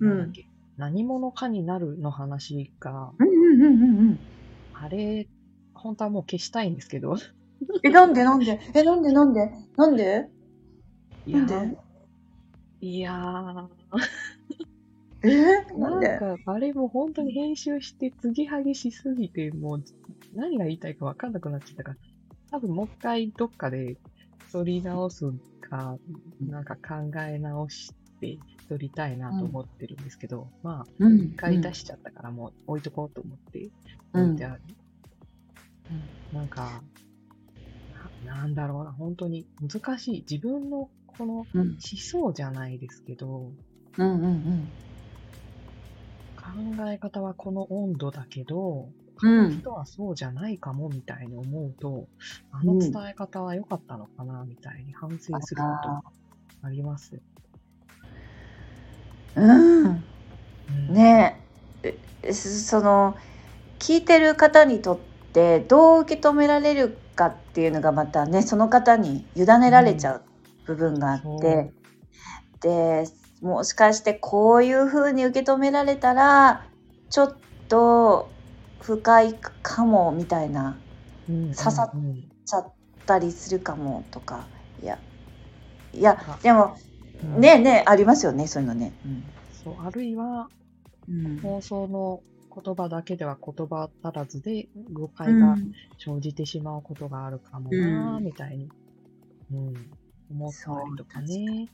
S2: うん。
S1: 何者かになるの話が、
S2: うんうんうんうんうん。
S1: あれ、本当はもう消したいんですけど、
S2: えなんでなんで？えなんでなんで？なんで？
S1: い
S2: なん
S1: や
S2: で？
S1: いやー、
S2: え？な
S1: なんん
S2: で
S1: か、あれも本当に編集して継ぎはぎしすぎて、もう何が言いたいか分かんなくなっちゃったから、多分もう一回どっかで撮り直すか、なんか考え直して撮りたいなと思ってるんですけど、まあ、
S2: うん。
S1: 一回出しちゃったからもう置いとこうと思って。
S2: うん。
S1: 置いてある。なんかな、なんだろうな、本当に難しい。自分のこの
S2: うん。
S1: 思想じゃないですけど、
S2: うんうんうん。
S1: 考え方はこの温度だけど、
S2: うん。
S1: 人はそうじゃないかもみたいに思うと、あの伝え方は良かったのかなみたいに反省することがあります。
S2: うん。
S1: うん。
S2: ねえ。えその聞いてる方にとってどう受け止められるかっていうのがまたねその方に委ねられちゃう部分があって、
S1: そう
S2: でもしかしてこういう風に受け止められたらちょっと不快かもみたいな
S1: うん
S2: 刺さっ
S1: うん。うん
S2: ちゃったりするかもとか。いやいや
S1: あ
S2: でも
S1: うん。
S2: ねえねえありますよねそういうのね。
S1: そうあるいは
S2: うん。
S1: 放送の言葉だけでは言葉足らずで誤
S2: う
S1: 解が
S2: ん
S1: 生じてしまうことがあるかも
S2: う
S1: な、
S2: ん
S1: みたいに、うん、思ったりとかね。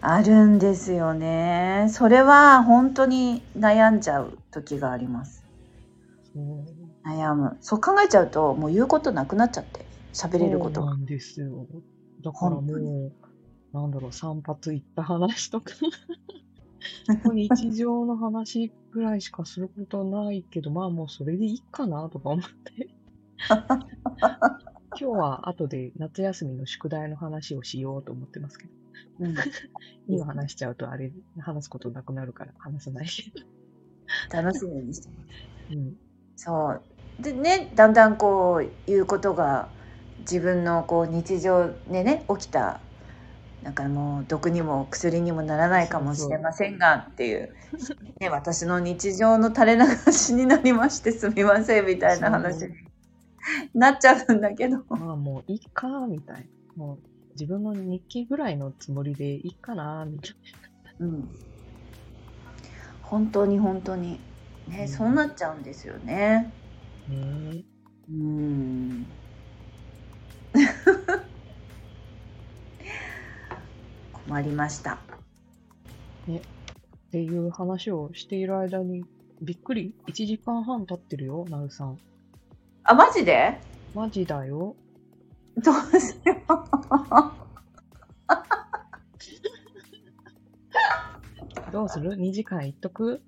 S2: あるんですよね。それは本当に悩んじゃう時があります。悩む。そう考えちゃうともう言うことなくなっちゃって喋れることが。
S1: なんですよ。だからもう、なんだろう、散髪行った話とか、ここに日常の話ぐらいしかすることないけど、まあもうそれでいいかなとか思って。今日は後で夏休みの宿題の話をしようと思ってますけど、
S2: うん、
S1: 今話しちゃうとあれ、話すことなくなるから話さないけど。
S2: 楽しみにしてます。
S1: うん。
S2: そうでねだんだんこういうことが自分のこう日常でね起きたなんかもう毒にも薬にもならないかもしれませんがっていう、ね、私の日常の垂れ流しになりましてすみませんみたいな話になっちゃうんだけど。
S1: まあもういいか、みたいな。もう自分の日記ぐらいのつもりでいいかな、みたい
S2: うん。本当に本当に。ね、
S1: うん
S2: そうなっちゃうんですよね。
S1: な。ね。
S2: うん困りました。
S1: っていう話をしている間に、びっくり ?1 時間半経ってるよ、なるさん。
S2: あマジで？
S1: マジだよ。
S2: どうしよう
S1: どうする ?2 時間いっとく？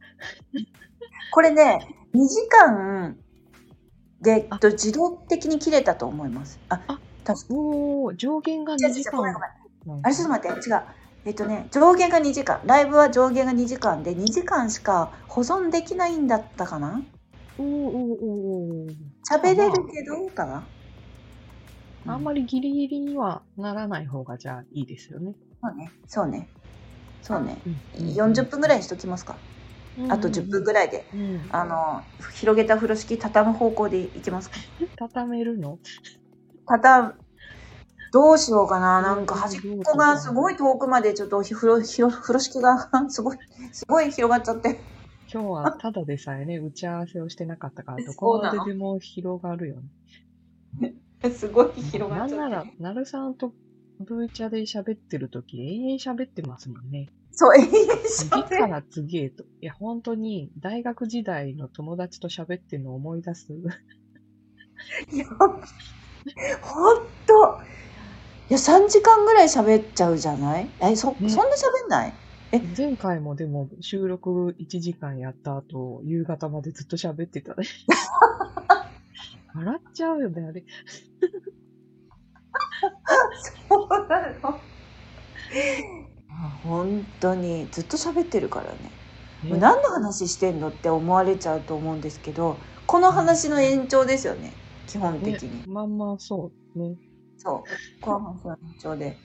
S2: これね2時間で
S1: あ。
S2: と自動的に切れたと思います。あ
S1: あ
S2: 確か
S1: おー、上限が2
S2: 違う違う
S1: 時間
S2: あれちょっと待って違う。えっとね上限が2時間。ライブは上限が2時間で2時間しか保存できないんだったかな？
S1: おーおーおーおー
S2: 喋れるけどかな？
S1: あんまりギリギリにはならない方がじゃあいいですよね。
S2: そうね。そうね。そうね。
S1: うん。
S2: 40分ぐらいにしときますか。あと10分ぐらいで。
S1: うん。
S2: あの広げた風呂敷畳む方向でいきますか。
S1: 畳めるの？
S2: 畳むどうしようかななんか端っこがすごい遠くまでちょっと風呂風呂風呂敷が すごいすごい広がっちゃって
S1: 今日はただでさえね、打ち合わせをしてなかったから、どこまででも広がるよね。
S2: すごい広がっちゃって
S1: なんなら、なるさんとブーチャで喋ってる時永遠喋ってますもんね。
S2: そう永遠
S1: 次
S2: 喋る
S1: から次へと。いや、本当に、大学時代の友達と喋ってるのを思い出す。
S2: いや ほんといや3時間ぐらい喋っちゃうじゃない？えそ,、
S1: ね。
S2: そんな喋んない？
S1: 前回もでも収録1時間やった後、夕方までずっと喋ってた。ね。笑っちゃうよね、あれ。
S2: そうなの？本当にずっと喋ってるからね。
S1: ね。
S2: 何の話してんのって思われちゃうと思うんですけどこの話の延長ですよね。基本的に、
S1: ね。まあまあそうね。
S2: そう。この話の延長で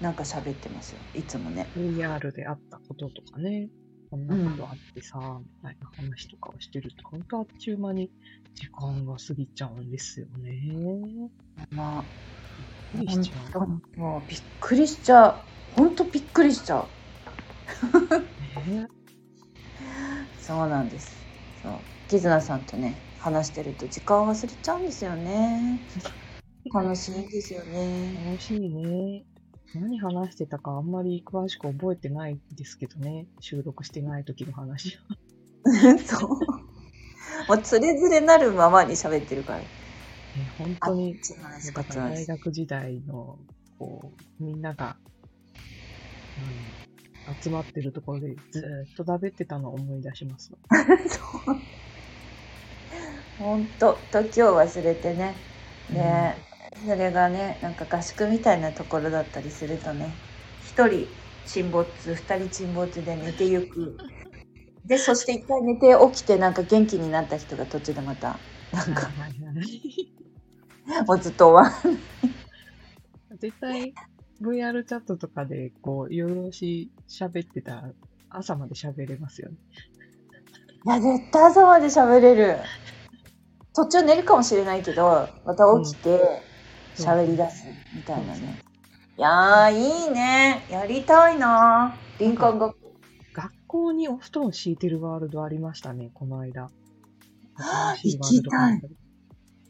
S2: なんか喋ってますよ。いつもね。
S1: VR であったこととかね。こんなことあってさ、みたいな話とかをしてると、本当あっちゅう間に時間が過ぎちゃうんですよね。
S2: まあ
S1: びっくりしちゃう？
S2: もうびっくりしちゃう。本当びっくりしちゃう。
S1: ね。
S2: そうなんです。そう。キズナさんとね話してると時間忘れちゃうんですよね楽しいんですよね。
S1: 楽しいね。何話してたかあんまり詳しく覚えてないんですけどね。収録してない時の話。
S2: そう。もうつれづれなるままに喋ってるから。
S1: ね本当に大学時代の、こう、みんなが、うん、集まってるところでずーっと食べってたのを思い出します。
S2: そう。本当時を忘れてね。ね、それがねなんか合宿みたいなところだったりするとね一人沈没二人沈没で寝てゆく。でそして一回寝て起きてなんか元気になった人が途中でまたなんかもうずっと終わる
S1: 絶対 VR チャットとかで、こう、夜通し喋ってたら、朝まで喋れますよね。
S2: いや絶対朝まで喋れる。途中寝るかもしれないけどまた起きて
S1: うん
S2: 喋り出すみたいなね、いやーいいね。やりたいな。林間学校
S1: 学校にお布団敷いてるワールドありましたね、この間。
S2: あ
S1: 新しワールドがあったり。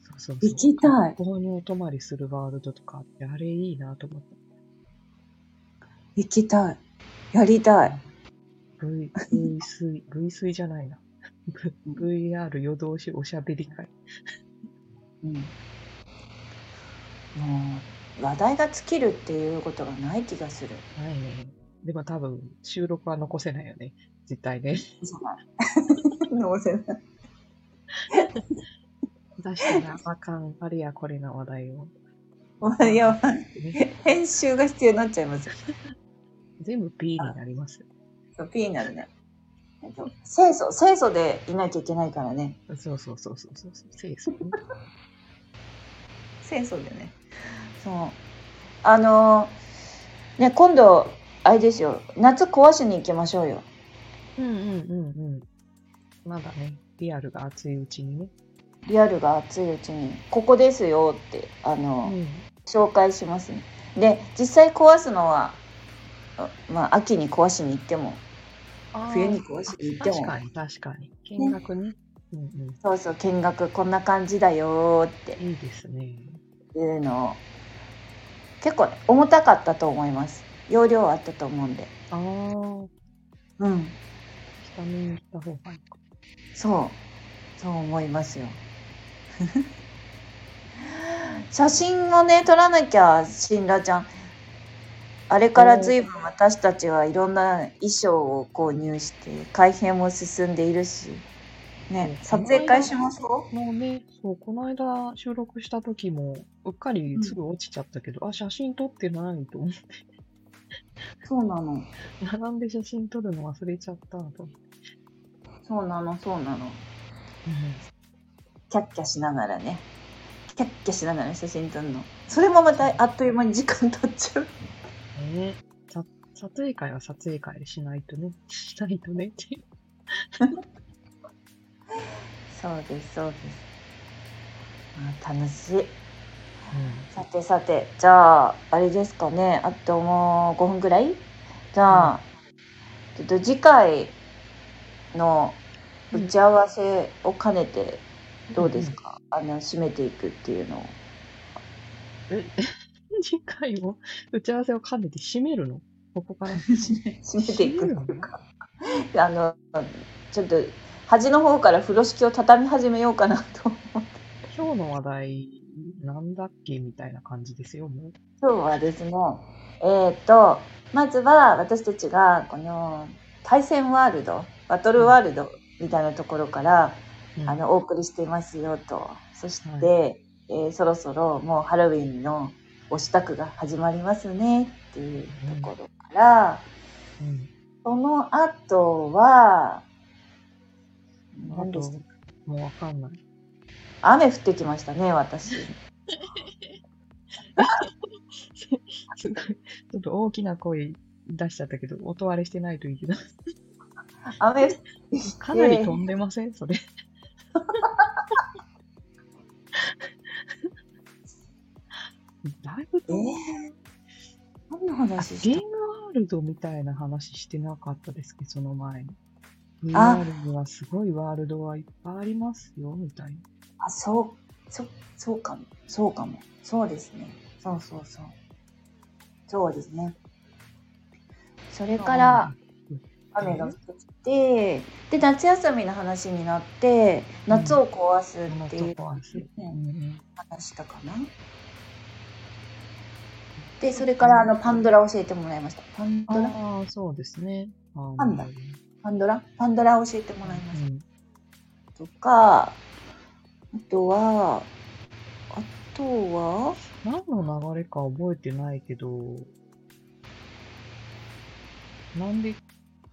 S1: そうそうそう。
S2: 行きたい。
S1: 学校にお泊まりするワールドとかあって、あれいいなと思って。
S2: 行きたい。やりたい。
S1: V、V 水、V 水じゃないな。V- VR 夜通しおしゃべり会。
S2: うんもう話題が尽きるっていうことがない気がする
S1: ないね。でも多分、収録は残せないよね。絶対ね。
S2: 残せない
S1: 出したらあかん、あれやこれな話題を。
S2: いや、
S1: ね、
S2: 編集が必要になっちゃいます。
S1: 全部 P になります。
S2: そう、P になるね。えっと清楚、清楚でいなきゃいけないからね。
S1: そうそうそうそうそう。清楚ね。
S2: 清楚でね。そう。あのーね、今度、あれですよ。夏壊しに行きましょうよ。
S1: うんうんうんうん。まだね、リアルが熱いうちにね。
S2: リアルが熱いうちに、ここですよって、あのー
S1: うん。
S2: 紹介しますね。で、実際壊すのは、あまあ、秋に壊しに行っても、冬に壊しに行っても、
S1: 確かに確かに。見学ね。うんうん。
S2: そうそう、見学こんな感じだよーって
S1: いいですね。
S2: いうのを、結構ね重たかったと思います。容量あったと思うんで。
S1: ああ、
S2: うん。
S1: 下見に行った方がいいか。
S2: そう。そう思いますよ。写真をね、撮らなきゃ、しんらちゃん。あれから随分私たちはいろんな衣装を購入して、改変も進んでいるし。ね、撮影会しましょ
S1: もうね、そう、この間収録した時も、うっかりすぐ落ちちゃったけど、あ、写真撮ってないと思って、
S2: うそうなの。
S1: 並んで写真撮るの忘れちゃったと。
S2: そうなの、そうなの。キャッキャしながらね。キャッキャしながら写真撮るの。それもまたあっという間に時間経っちゃう。
S1: ねさ撮影会は撮影会でしないとね、しないとねって。
S2: そうです、そうです。あ楽しい。さてさて、じゃあ、あれですかね。あともう5分ぐらい？じゃあ、ちょっと次回の打ち合わせを兼ねて、どうですか、あの、締めていくっていうのを。
S1: え、次回を打ち合わせを兼ねて締めるの？ここから。
S2: 締めていくっていうか。あの、ちょっと、端の方から風呂敷を畳み始めようかなと思って。
S1: 今日の話題、なんだっけみたいな感じですよ、もう。
S2: 今日はですね、えっ、と、まずは私たちがこの対戦ワールド、バトルワールドみたいなところから、
S1: うん
S2: あの、お送りしていますよと。そして、
S1: は
S2: えーそろそろもうハロウィンのお支度が始まりますねっていうところから、
S1: うん。
S2: その後は、
S1: あと、もうわかんない。
S2: 雨降ってきましたね、私。
S1: すごい、ちょっと大きな声出しちゃったけど、音割れしてないといいけど、
S2: 雨降ってきて
S1: かなり飛んでません？それ。だいぶ飛んで
S2: え何の
S1: あ
S2: 話
S1: ゲームワールドみたいな話してなかったですけ？ど、その前に。
S2: あ
S1: VR にはすごいワールドはいっぱいありますよ、みたいな。
S2: あ、そう、そ、そうかも。そうかも。そうですね。そうそうそう。そうですね。それから、雨が降ってきて、で、夏休みの話になって、夏を壊す
S1: うん、
S2: っていう話したかな。で、それから、あの、パンドラ教えてもらいました。パンドラ？
S1: ああ、そうですね。
S2: パンダパンドラパンドラ教えてもらいまし
S1: うん
S2: た。とか、あとは、あとは、
S1: 何の流れか覚えてないけど、なんで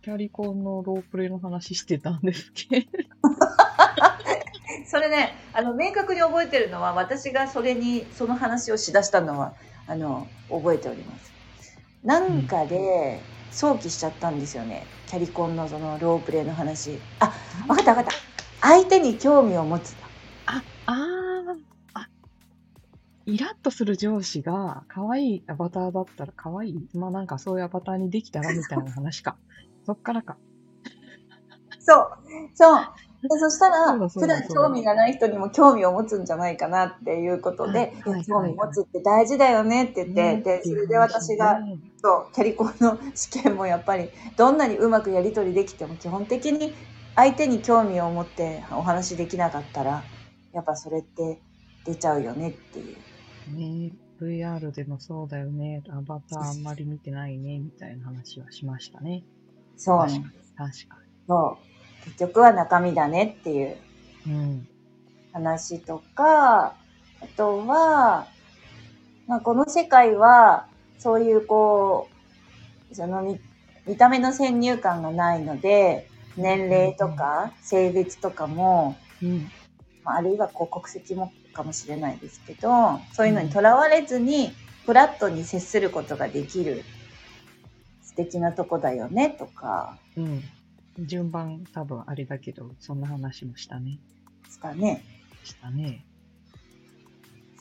S1: キャリコンのロープレイの話してたんですっけ？
S2: それね、あの、明確に覚えてるのは、私がそれに、その話をしだしたのは、あの、覚えております。なんかで、想起しちゃったんですよね。キャリコンのそのロープレイの話。あ、わかったわかった。相手に興味を持つ。
S1: あ、あーあ、イラッとする上司が可愛いアバターだったら可愛いまあなんかそういうアバターにできたらみたいな話か。そっからか。
S2: そう、そう。でそしたら普
S1: だ
S2: 段興味がない人にも興味を持つんじゃないかなっていうことで、
S1: はいはい
S2: 興味持つって大事だよねって言って、で、それで私が、
S1: ね
S2: そう、キャリコンの試験もやっぱり、どんなにうまくやり取りできても、基本的に相手に興味を持ってお話できなかったら、やっぱそれって出ちゃうよねっていう。
S1: ね VR でもそうだよね。アバターあんまり見てないね、みたいな話はしましたね。
S2: そう
S1: 確かに
S2: ね。。
S1: 確か
S2: そう。結局は中身だねっていう。話とか、あとは、まあ、この世界は、そういうこう、その見見た目の先入観がないので、年齢とか性別とかも、
S1: うん。
S2: まああるいはこう国籍もかもしれないですけど、そういうのにとらわれずに、フラットに接することができる素敵なとこだよねとか、
S1: うん。順番多分あれだけど、そんな話もしたね。
S2: ですかね。
S1: したね。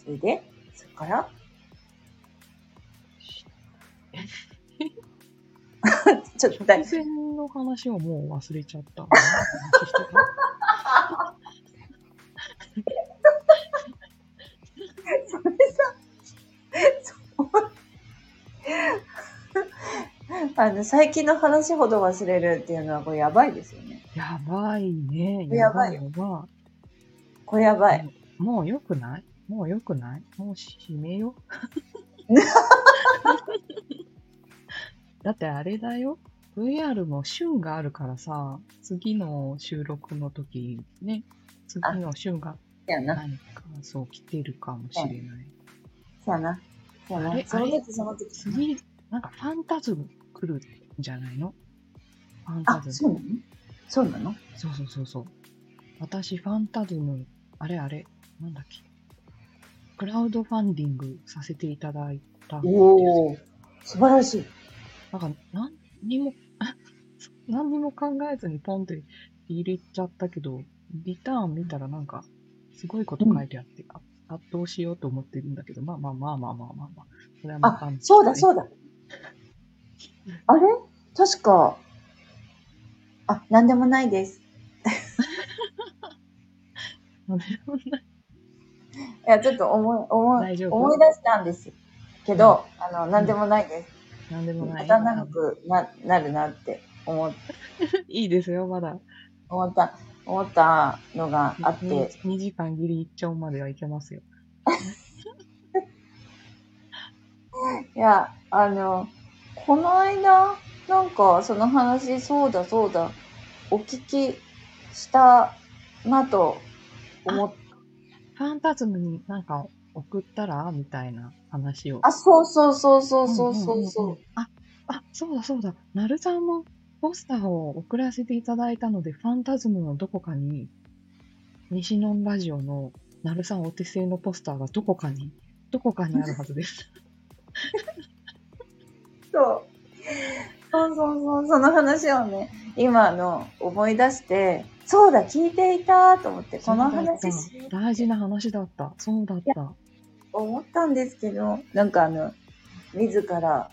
S2: それで、それから？ちょっとだ
S1: 直前の話をもう忘れちゃった。
S2: それさ、そう あの、最近の話ほど忘れるっていうのはこれやばいですよね。
S1: やばいね。
S2: やばいよ
S1: やば
S2: これやばい。
S1: い。もう良くない？もう良くない？もう閉めよう。だってあれだよ。VR も旬があるからさ、次の収録の時ね、次の旬が。何かそう来てるかもしれない。
S2: そうやな。そうやな。その時その時。
S1: 次、なんかファンタズム来るんじゃないの？ファンタ
S2: あ、
S1: ズム。
S2: そうなの？そうなの？
S1: そうそうそうそう。私、ファンタズム、あれあれ、なんだっけ？クラウドファンディングさせていただいた。
S2: おお、素晴らしい。
S1: なんか、何にも、何にも考えずにポンって入れちゃったけど、リターン見たらなんか、すごいこと書いてあって、ああどうしようと思ってるんだけど、まあまあまあまあまあまあまあ。それはまた
S2: あ、そうだそう
S1: だ。
S2: だ。あれ？確か、あ、なんでもないです。
S1: なんでもない
S2: いや、ちょっと思い、思い、
S1: 大丈夫
S2: 思い出したんですけど、あの、なんでもないです。
S1: なんでもない。
S2: また長くななるなって思っ
S1: いいですよ、まだ。
S2: 思った、思ったのがあって、
S1: 2時間ギリ一丁まではいけますよ。
S2: いや、あの、この間、なんかその話、そうだそうだ、お聞きしたなと思っ
S1: ファンタズムになんか送ったらみたいな話を。
S2: あ、そうそうそうそうそうそうそう。
S1: んんんんあ、あ、そうだそうだ。なるさんのポスターを送らせていただいたので、ファンタズムのどこかに、西ノンラジオのなるさんお手製のポスターがどこかに、どこかにあるはずです。
S2: そう。そうそうそう、その話をね、今あの思い出して、そうだ、聞いていたと思って、この話
S1: 大事な話だった。そうだった。
S2: 思ったんですけど、なんかあの、自ら、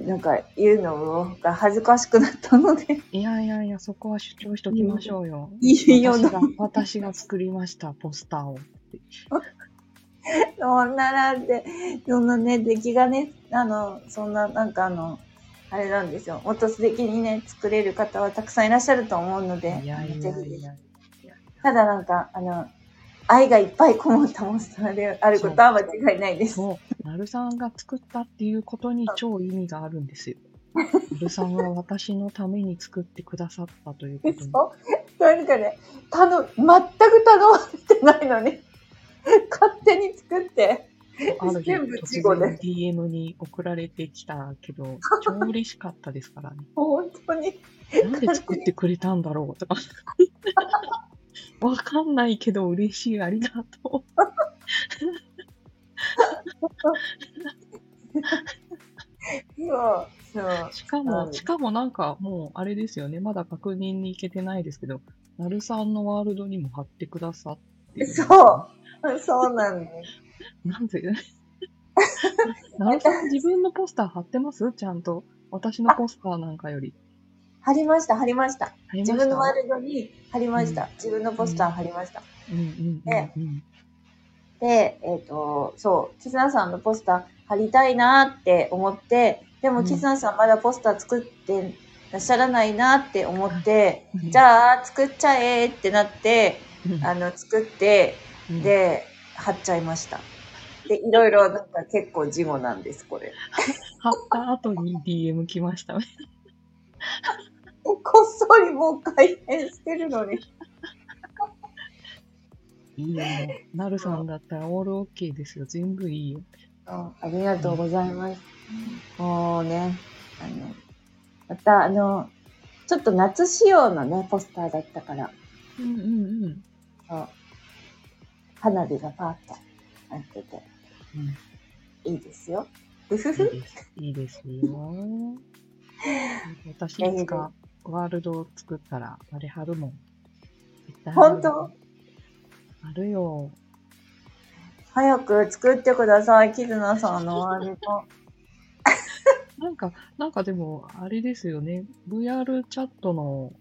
S2: なんか言うのが恥ずかしくなったので、
S1: いやいやいや、そこは主張しときましょうよ。
S2: いいよな
S1: 私が、私が作りました、ポスターを。
S2: そんななんて、そんなね、出来がね、あの、そんな、なんかあの、あれなんですよ。もっと素敵にね、作れる方はたくさんいらっしゃると思うので、ぜひ。ただなんか、あの、愛がいっぱいこもったモンスターであることは間違いないです。
S1: なるさんが作ったっていうことに超意味があるんですよ。なるさんは私のために作ってくださったということに。
S2: そうなんかね、頼、全く頼まれてないのに、勝手に作って、全部
S1: 突
S2: 事後で
S1: 然 DM に送られてきたけど、超嬉しかったですからね。
S2: 本当に。
S1: なんで作ってくれたんだろうとか。わかんないけど嬉しい、ありがと
S2: そう、そう
S1: う。。しか
S2: う
S1: も、
S2: ん
S1: しかもなんかもうあれですよね、まだ確認に行けてないですけど、なるさんのワールドにも貼ってくださって。
S2: そう。そうなんです。
S1: なんで？なるさん自分のポスター貼ってます？ちゃんと。私のポスターなんかより。
S2: 貼りました、貼りました。自分のワールドに貼りました。自分のポスター貼りました。
S1: うんうんうん
S2: ね
S1: うん。
S2: で、えっ、と、そう、キズナさんのポスター貼りたいなって思って、でも
S1: うん
S2: キズナさんまだポスター作ってらっしゃらないなって思って、
S1: うん
S2: じゃあ作っちゃえってなって、
S1: うん
S2: あの、作って、
S1: うん
S2: で、貼っちゃいました。で、いろいろなんか結構事後なんです、これ。
S1: 貼った後に DM 来ましたね。
S2: こっそりもう改変してるのに。
S1: いいよ、もう。なるさんだったらオールオッケーですよ。全部いいよ。
S2: あありがとうございます。もうね、あの、またあの、ちょっと夏仕様のね、ポスターだったから、
S1: うんうんうん。
S2: そう花火がパーッとなってて、
S1: うん
S2: いいですよ。ふふふ。
S1: いいです。いいですよ。私いつかワールドを作ったら、あれ貼るもん。
S2: 本当？
S1: 貼るよ。
S2: 早く作ってください、キズナさんのワールド。
S1: なんか、なんかでも、あれですよね。VR チャットの、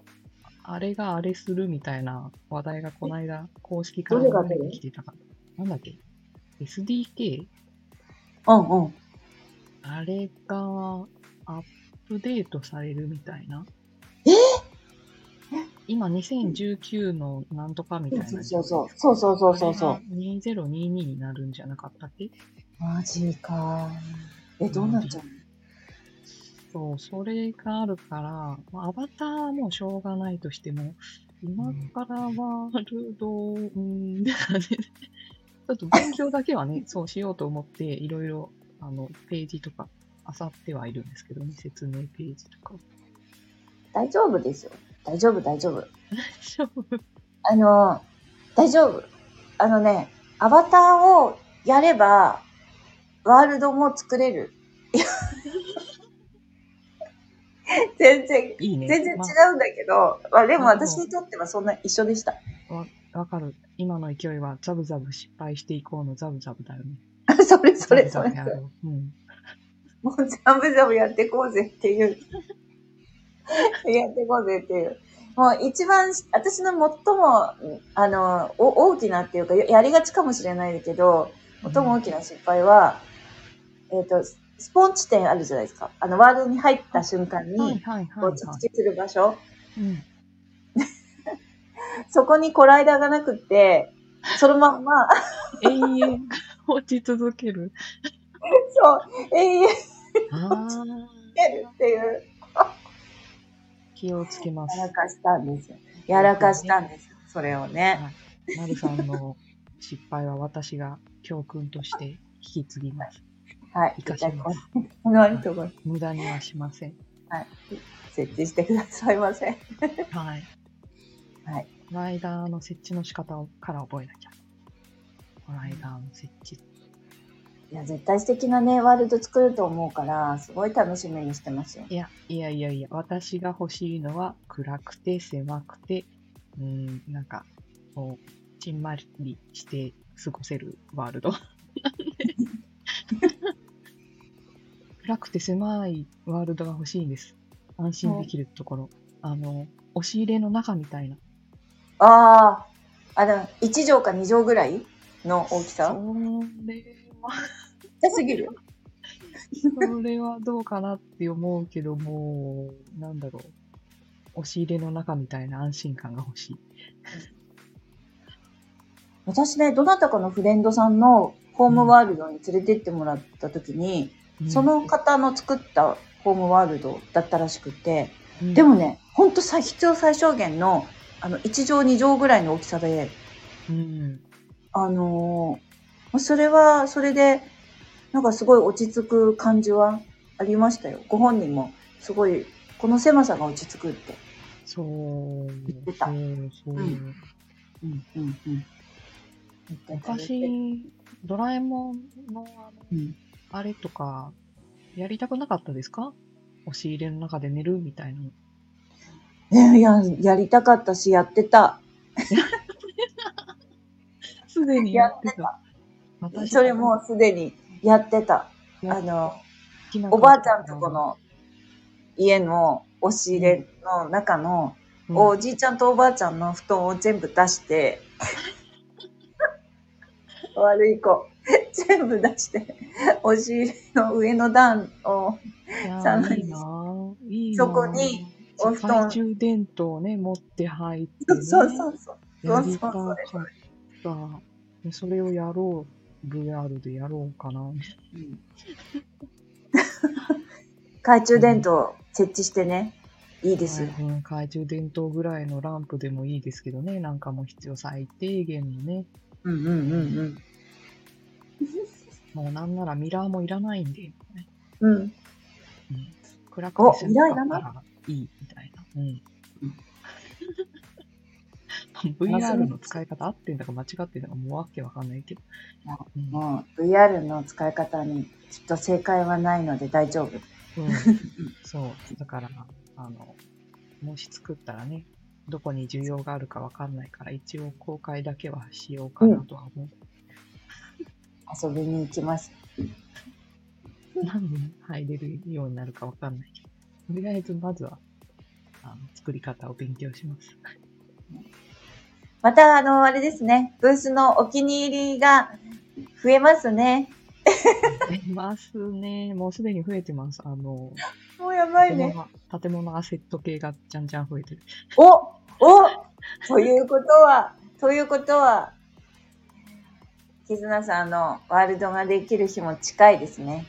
S1: あれがあれするみたいな話題がこの間、公式から出てきてたから。なんだっけ ?SDK?
S2: うんうん。
S1: あれがアップデートされるみたいな。
S2: え？
S1: 今2019のなんとかみたいな。
S2: そうそうそう。そうそうそうそうそう。
S1: あれが2022になるんじゃなかったっけ？
S2: マジか。え、どうなっちゃうの？
S1: そう、それがあるから、まあアバターはもうしょうがないとしても、今からワールド、うーん、ちょっと勉強だけはね、そうしようと思って、いろいろ、あの、ページとか、漁ってはいるんですけどね、説明ページとか。
S2: 大丈夫ですよ。大丈夫、大丈夫。
S1: 大丈夫
S2: あの、大丈夫。あのね、アバターをやれば、ワールドも作れる。全然、
S1: いいね。
S2: 全然違
S1: ま
S2: うんだけど、まあ、でも
S1: まあ
S2: 私にとってはそんな一緒でした。
S1: わわかる。今の勢いは、ザブザブ失敗していこうのザブザブだよね。
S2: それそれそれ。もうザブザブやってこうぜっていう。やってこうぜっていう。もう一番、私の最も、あの、お大きなっていうか、ややりがちかもしれないけど、最も大きな失敗は、えっ、と、スポン地点あるじゃないですか。あの、ワールドに入った瞬間に、こう着地する場所。
S1: い。うん。
S2: そこにコライダーがなくって、そのまんま、
S1: 永遠落ち続ける。
S2: そう、永遠
S1: ああ。
S2: やるっていう、
S1: 気をつけます
S2: や。らかしたんですよ。やらかしたんですよ。それをね。
S1: はい。なるさんの失敗は私が教訓として引き継ぎます。
S2: はい。
S1: 生かします。
S2: こ
S1: 無駄にはしません。
S2: 設置してくださいませ。
S1: はい。
S2: はい。
S1: ライダーの設置の仕方をから覚えなきゃ。ライダーの設置。
S2: いや、絶対素敵なね、ワールド作ると思うから、すごい楽しみにしてますよ。
S1: いや、いやいやいや、私が欲しいのは暗くて狭くて、うーん、なんか、こう、ちんまりして過ごせるワールド。暗くて狭いワールドが欲しいんです。安心できるところ。あの、押し入れの中みたいな。
S2: ああ、あの、1畳か2畳ぐらいの大きさ？
S1: それは、
S2: すぎる。
S1: それはどうかなって思うけども、なんだろう。押し入れの中みたいな安心感が欲しい。
S2: 私ね、どなたかのフレンドさんのホームワールドに連れてってもらった時に、
S1: うん
S2: その方の作ったホームワールドだったらしくて、
S1: うん
S2: でもね、ほんとさ必要最小限の、あの、1畳2畳ぐらいの大きさで、
S1: うん。
S2: あのーそれは、それで、なんかすごい落ち着く感じはありましたよ。ご本人も、すごい、この狭さが落ち着くって。
S1: そう。
S2: てた
S1: そう、そう。
S2: うんうん、うん、うん。
S1: 昔、ドラえもんのあの、
S2: うん
S1: あれとか、やりたくなかったですか？押し入れの中で寝るみたいな。
S2: いや、やりたかったし、やってた。
S1: すでにやってた。私
S2: それもうすでにやってた。
S1: や
S2: あの、おばあちゃんとこの家の押し入れの中の、
S1: うん。
S2: おじいちゃんとおばあちゃんの布団を全部出して、悪い子、全部出して、押し入れの上の段を、
S1: いや
S2: さらに
S1: ーいいい
S2: そこにお布団
S1: 懐中電灯をね、持って入って、ね。
S2: そうそうそう。
S1: やりたかった。でそれをやろう。VR でやろうかな。
S2: うん懐中電灯設置してね、いいですよ。
S1: うん、懐中電灯ぐらいのランプでもいいですけどね。なんかもう必要最低限のね。
S2: うんうんうんうん。
S1: もうなんならミラーもいらないんで、
S2: うん。
S1: うん、暗くて
S2: おミラーいらない
S1: からいいみたいな。うん
S2: うん。
S1: VR の使い方合ってんだか間違ってんだかもうわけわかんないけど。うん
S2: もう VR の使い方にきっと正解はないので大丈夫。
S1: うん、そう。だから、あの、もし作ったらね、どこに需要があるかわかんないから、一応公開だけはしようかなとは思う。
S2: 遊びに行きます。
S1: 何人入れるようになるかわかんないけど。とりあえず、まずは、あの、作り方を勉強します。
S2: また、あの、あれですね、ブースのお気に入りが増えますね。
S1: いますね。もうすでに増えてます。あの、
S2: もうやばい
S1: 建
S2: ね。
S1: 物建物アセット系がじゃんじゃん増えてる。
S2: おおということは、ということは、絆さんのワールドができる日も近いですね。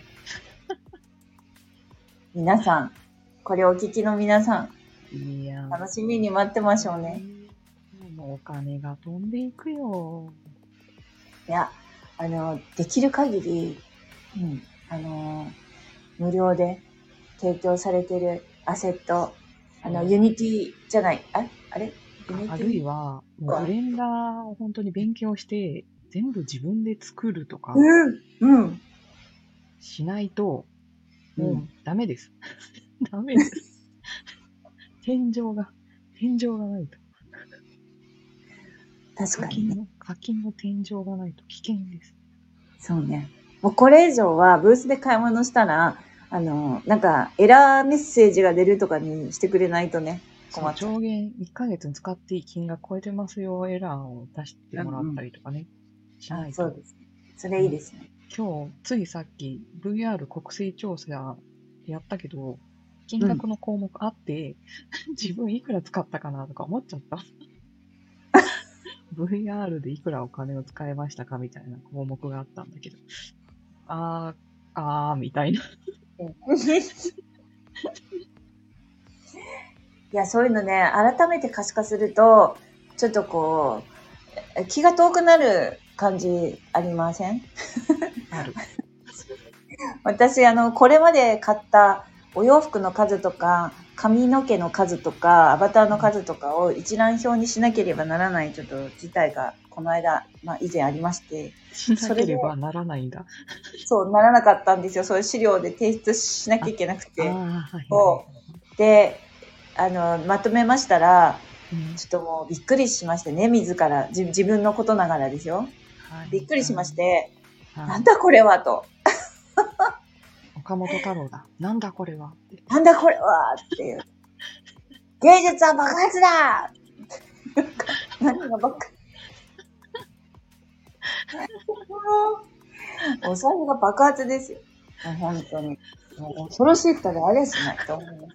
S2: 皆さん、これお聞きの皆さ
S1: いや
S2: ん、楽しみに待ってましょうね。。
S1: もうお金が飛んでいくよ。
S2: いや、あの、できる限り、うん、あの、無料で提供されてるアセット、あの、
S1: うん
S2: ユニティじゃない、ああれ？
S1: あるいは、ブレンダーを本当に勉強して、全部自分で作るとか
S2: うん、うん。
S1: しないと、
S2: うん
S1: もうダメです。ダメです。天井が、天井がないと。
S2: 確かにね。
S1: 課金の、天井がないと危険です。
S2: そうね。もうこれ以上はブースで買い物したら、あの、なんかエラーメッセージが出るとかにしてくれないとね、困っちゃう。
S1: 上限1ヶ月に使っていい金額超えてますよ、エラーを出してもらったりとかね。しないと。
S2: そうです。それいいですね。
S1: 今日、ついさっき VR 国勢調査やったけど、金額の項目あって、自分いくら使ったかなとか思っちゃった。VR でいくらお金を使いましたかみたいな項目があったんだけど、あー、あー、みたいな。
S2: いや、そういうのね、改めて可視化すると、ちょっとこう、気が遠くなる感じありません？
S1: ある。
S2: 私、あの、これまで買ったお洋服の数とか、髪の毛の数とか、アバターの数とかを一覧表にしなければならないちょっと事態が、この間、まあ以前ありまして、
S1: しなければならないんだ。
S2: そうならなかったんですよ。そういう資料で提出しなきゃいけなくて。
S1: はい
S2: そで、あの、まとめましたら、
S1: うん
S2: ちょっともうびっくりしましてね、自ら、自自分のことながらですよ。
S1: はい
S2: びっくりしまし。て、
S1: はい
S2: なんだこれはと。
S1: 岡本太郎だ。なんだこれは。
S2: なんだこれはっていう。芸術は爆発だ何が爆発お財布が爆発ですよ。本当に。恐ろしいったらあれしないと思いま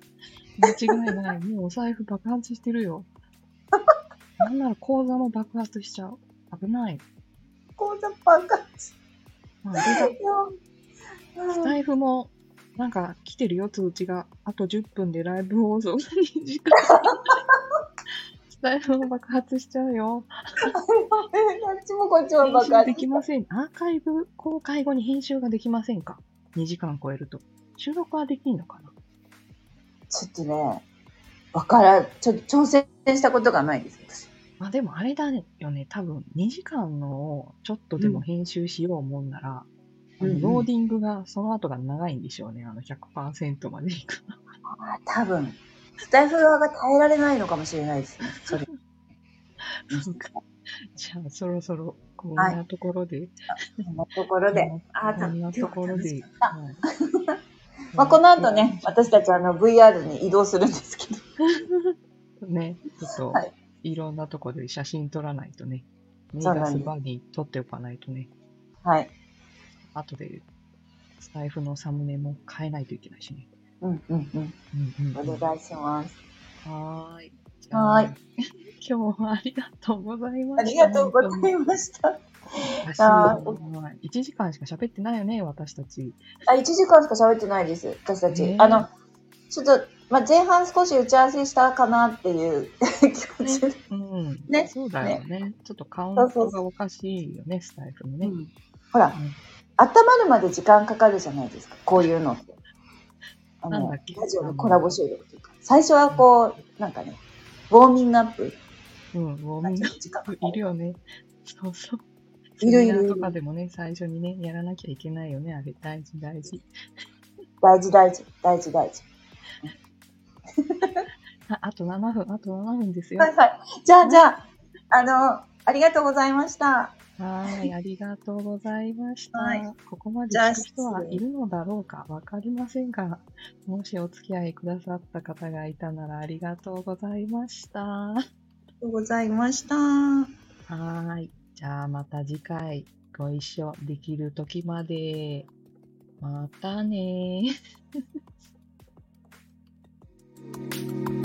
S2: す。
S1: 間違いない。もうお財布爆発してるよ。なんなら口座も爆発しちゃう。危ない。
S2: 口座爆発。
S1: まあ、あれ
S2: いや
S1: が、スタイフも、なんか来てるよ、通知が。あと10分でライブ放送が2時間。スタイフも爆発しちゃうよ。
S2: こっちもこっちも
S1: 編
S2: 爆発
S1: 集できません。アーカイブ公開後に編集ができませんか ?2 時間超えると。収録はできんのかな？
S2: ちょっとね、わからん、ちょっと挑戦したことがないです、私。
S1: まあでもあれだよね、多分2時間のをちょっとでも編集しようもんなら、
S2: うん
S1: ローディングがその後が長いんでしょうね、あの100%までいく。
S2: あ多分、スタイフ側が耐えられないのかもしれないです。ね。それ。
S1: じゃあそろそろこん
S2: はい
S1: なところで、
S2: こんなところで。あ
S1: こんなところで、
S2: あ
S1: はい。
S2: まあ、この後ね、私たちあの VR に移動するんですけど。
S1: ね、ちょっと、
S2: はい
S1: い、ろんなとこで写真撮らないとね、メ
S2: そうなんです
S1: ガスバに撮っておかないとね、
S2: はい。
S1: 後でスタイフのサムネも変えないといけないしね。
S2: うんうんうん。
S1: うんうんうん
S2: お願いします。
S1: はーい。
S2: はーい。
S1: 今日はありがとうございま
S2: あ
S1: した。
S2: りがとうございました。
S1: 私
S2: あ
S1: はい1時間しか喋ってないよね、私たち。
S2: あ、1時間しか喋ってないです、私たち。
S1: ね
S2: あの、ちょっと、まあ、前半少し打ち合わせしたかなっていう気持ちで。
S1: うん。
S2: ね
S1: そうだよね。ちょっとカウントがおかしいよね、スタイフのね。
S2: うんほら、
S1: ん
S2: 温まるまで時間かかるじゃないですか、こういうのって。あの、ラジオのコラボ収録というか。最初はこう、なんかね、ウォーミングアップ。
S1: うん、もうみんな
S2: 時間かか
S1: いるよね。そうそう。
S2: いるいる
S1: とかでもね、最初にね、やらなきゃいけないよね、あれ。大事、大事。
S2: 大事大事、大事大事。
S1: ああと7分、あと7分ですよ。
S2: はいはい。じゃあじゃあ、あの、ありがとうございました。
S1: はい、ありがとうございました。
S2: はい
S1: ここまで
S2: じゃあ
S1: 聞く人はいるのだろうかわかりませんが、もしお付き合いくださった方がいたならありがとうございました。は
S2: ありがとうございました。
S1: ーい。じゃあまた次回ご一緒できる時まで。またねー。Música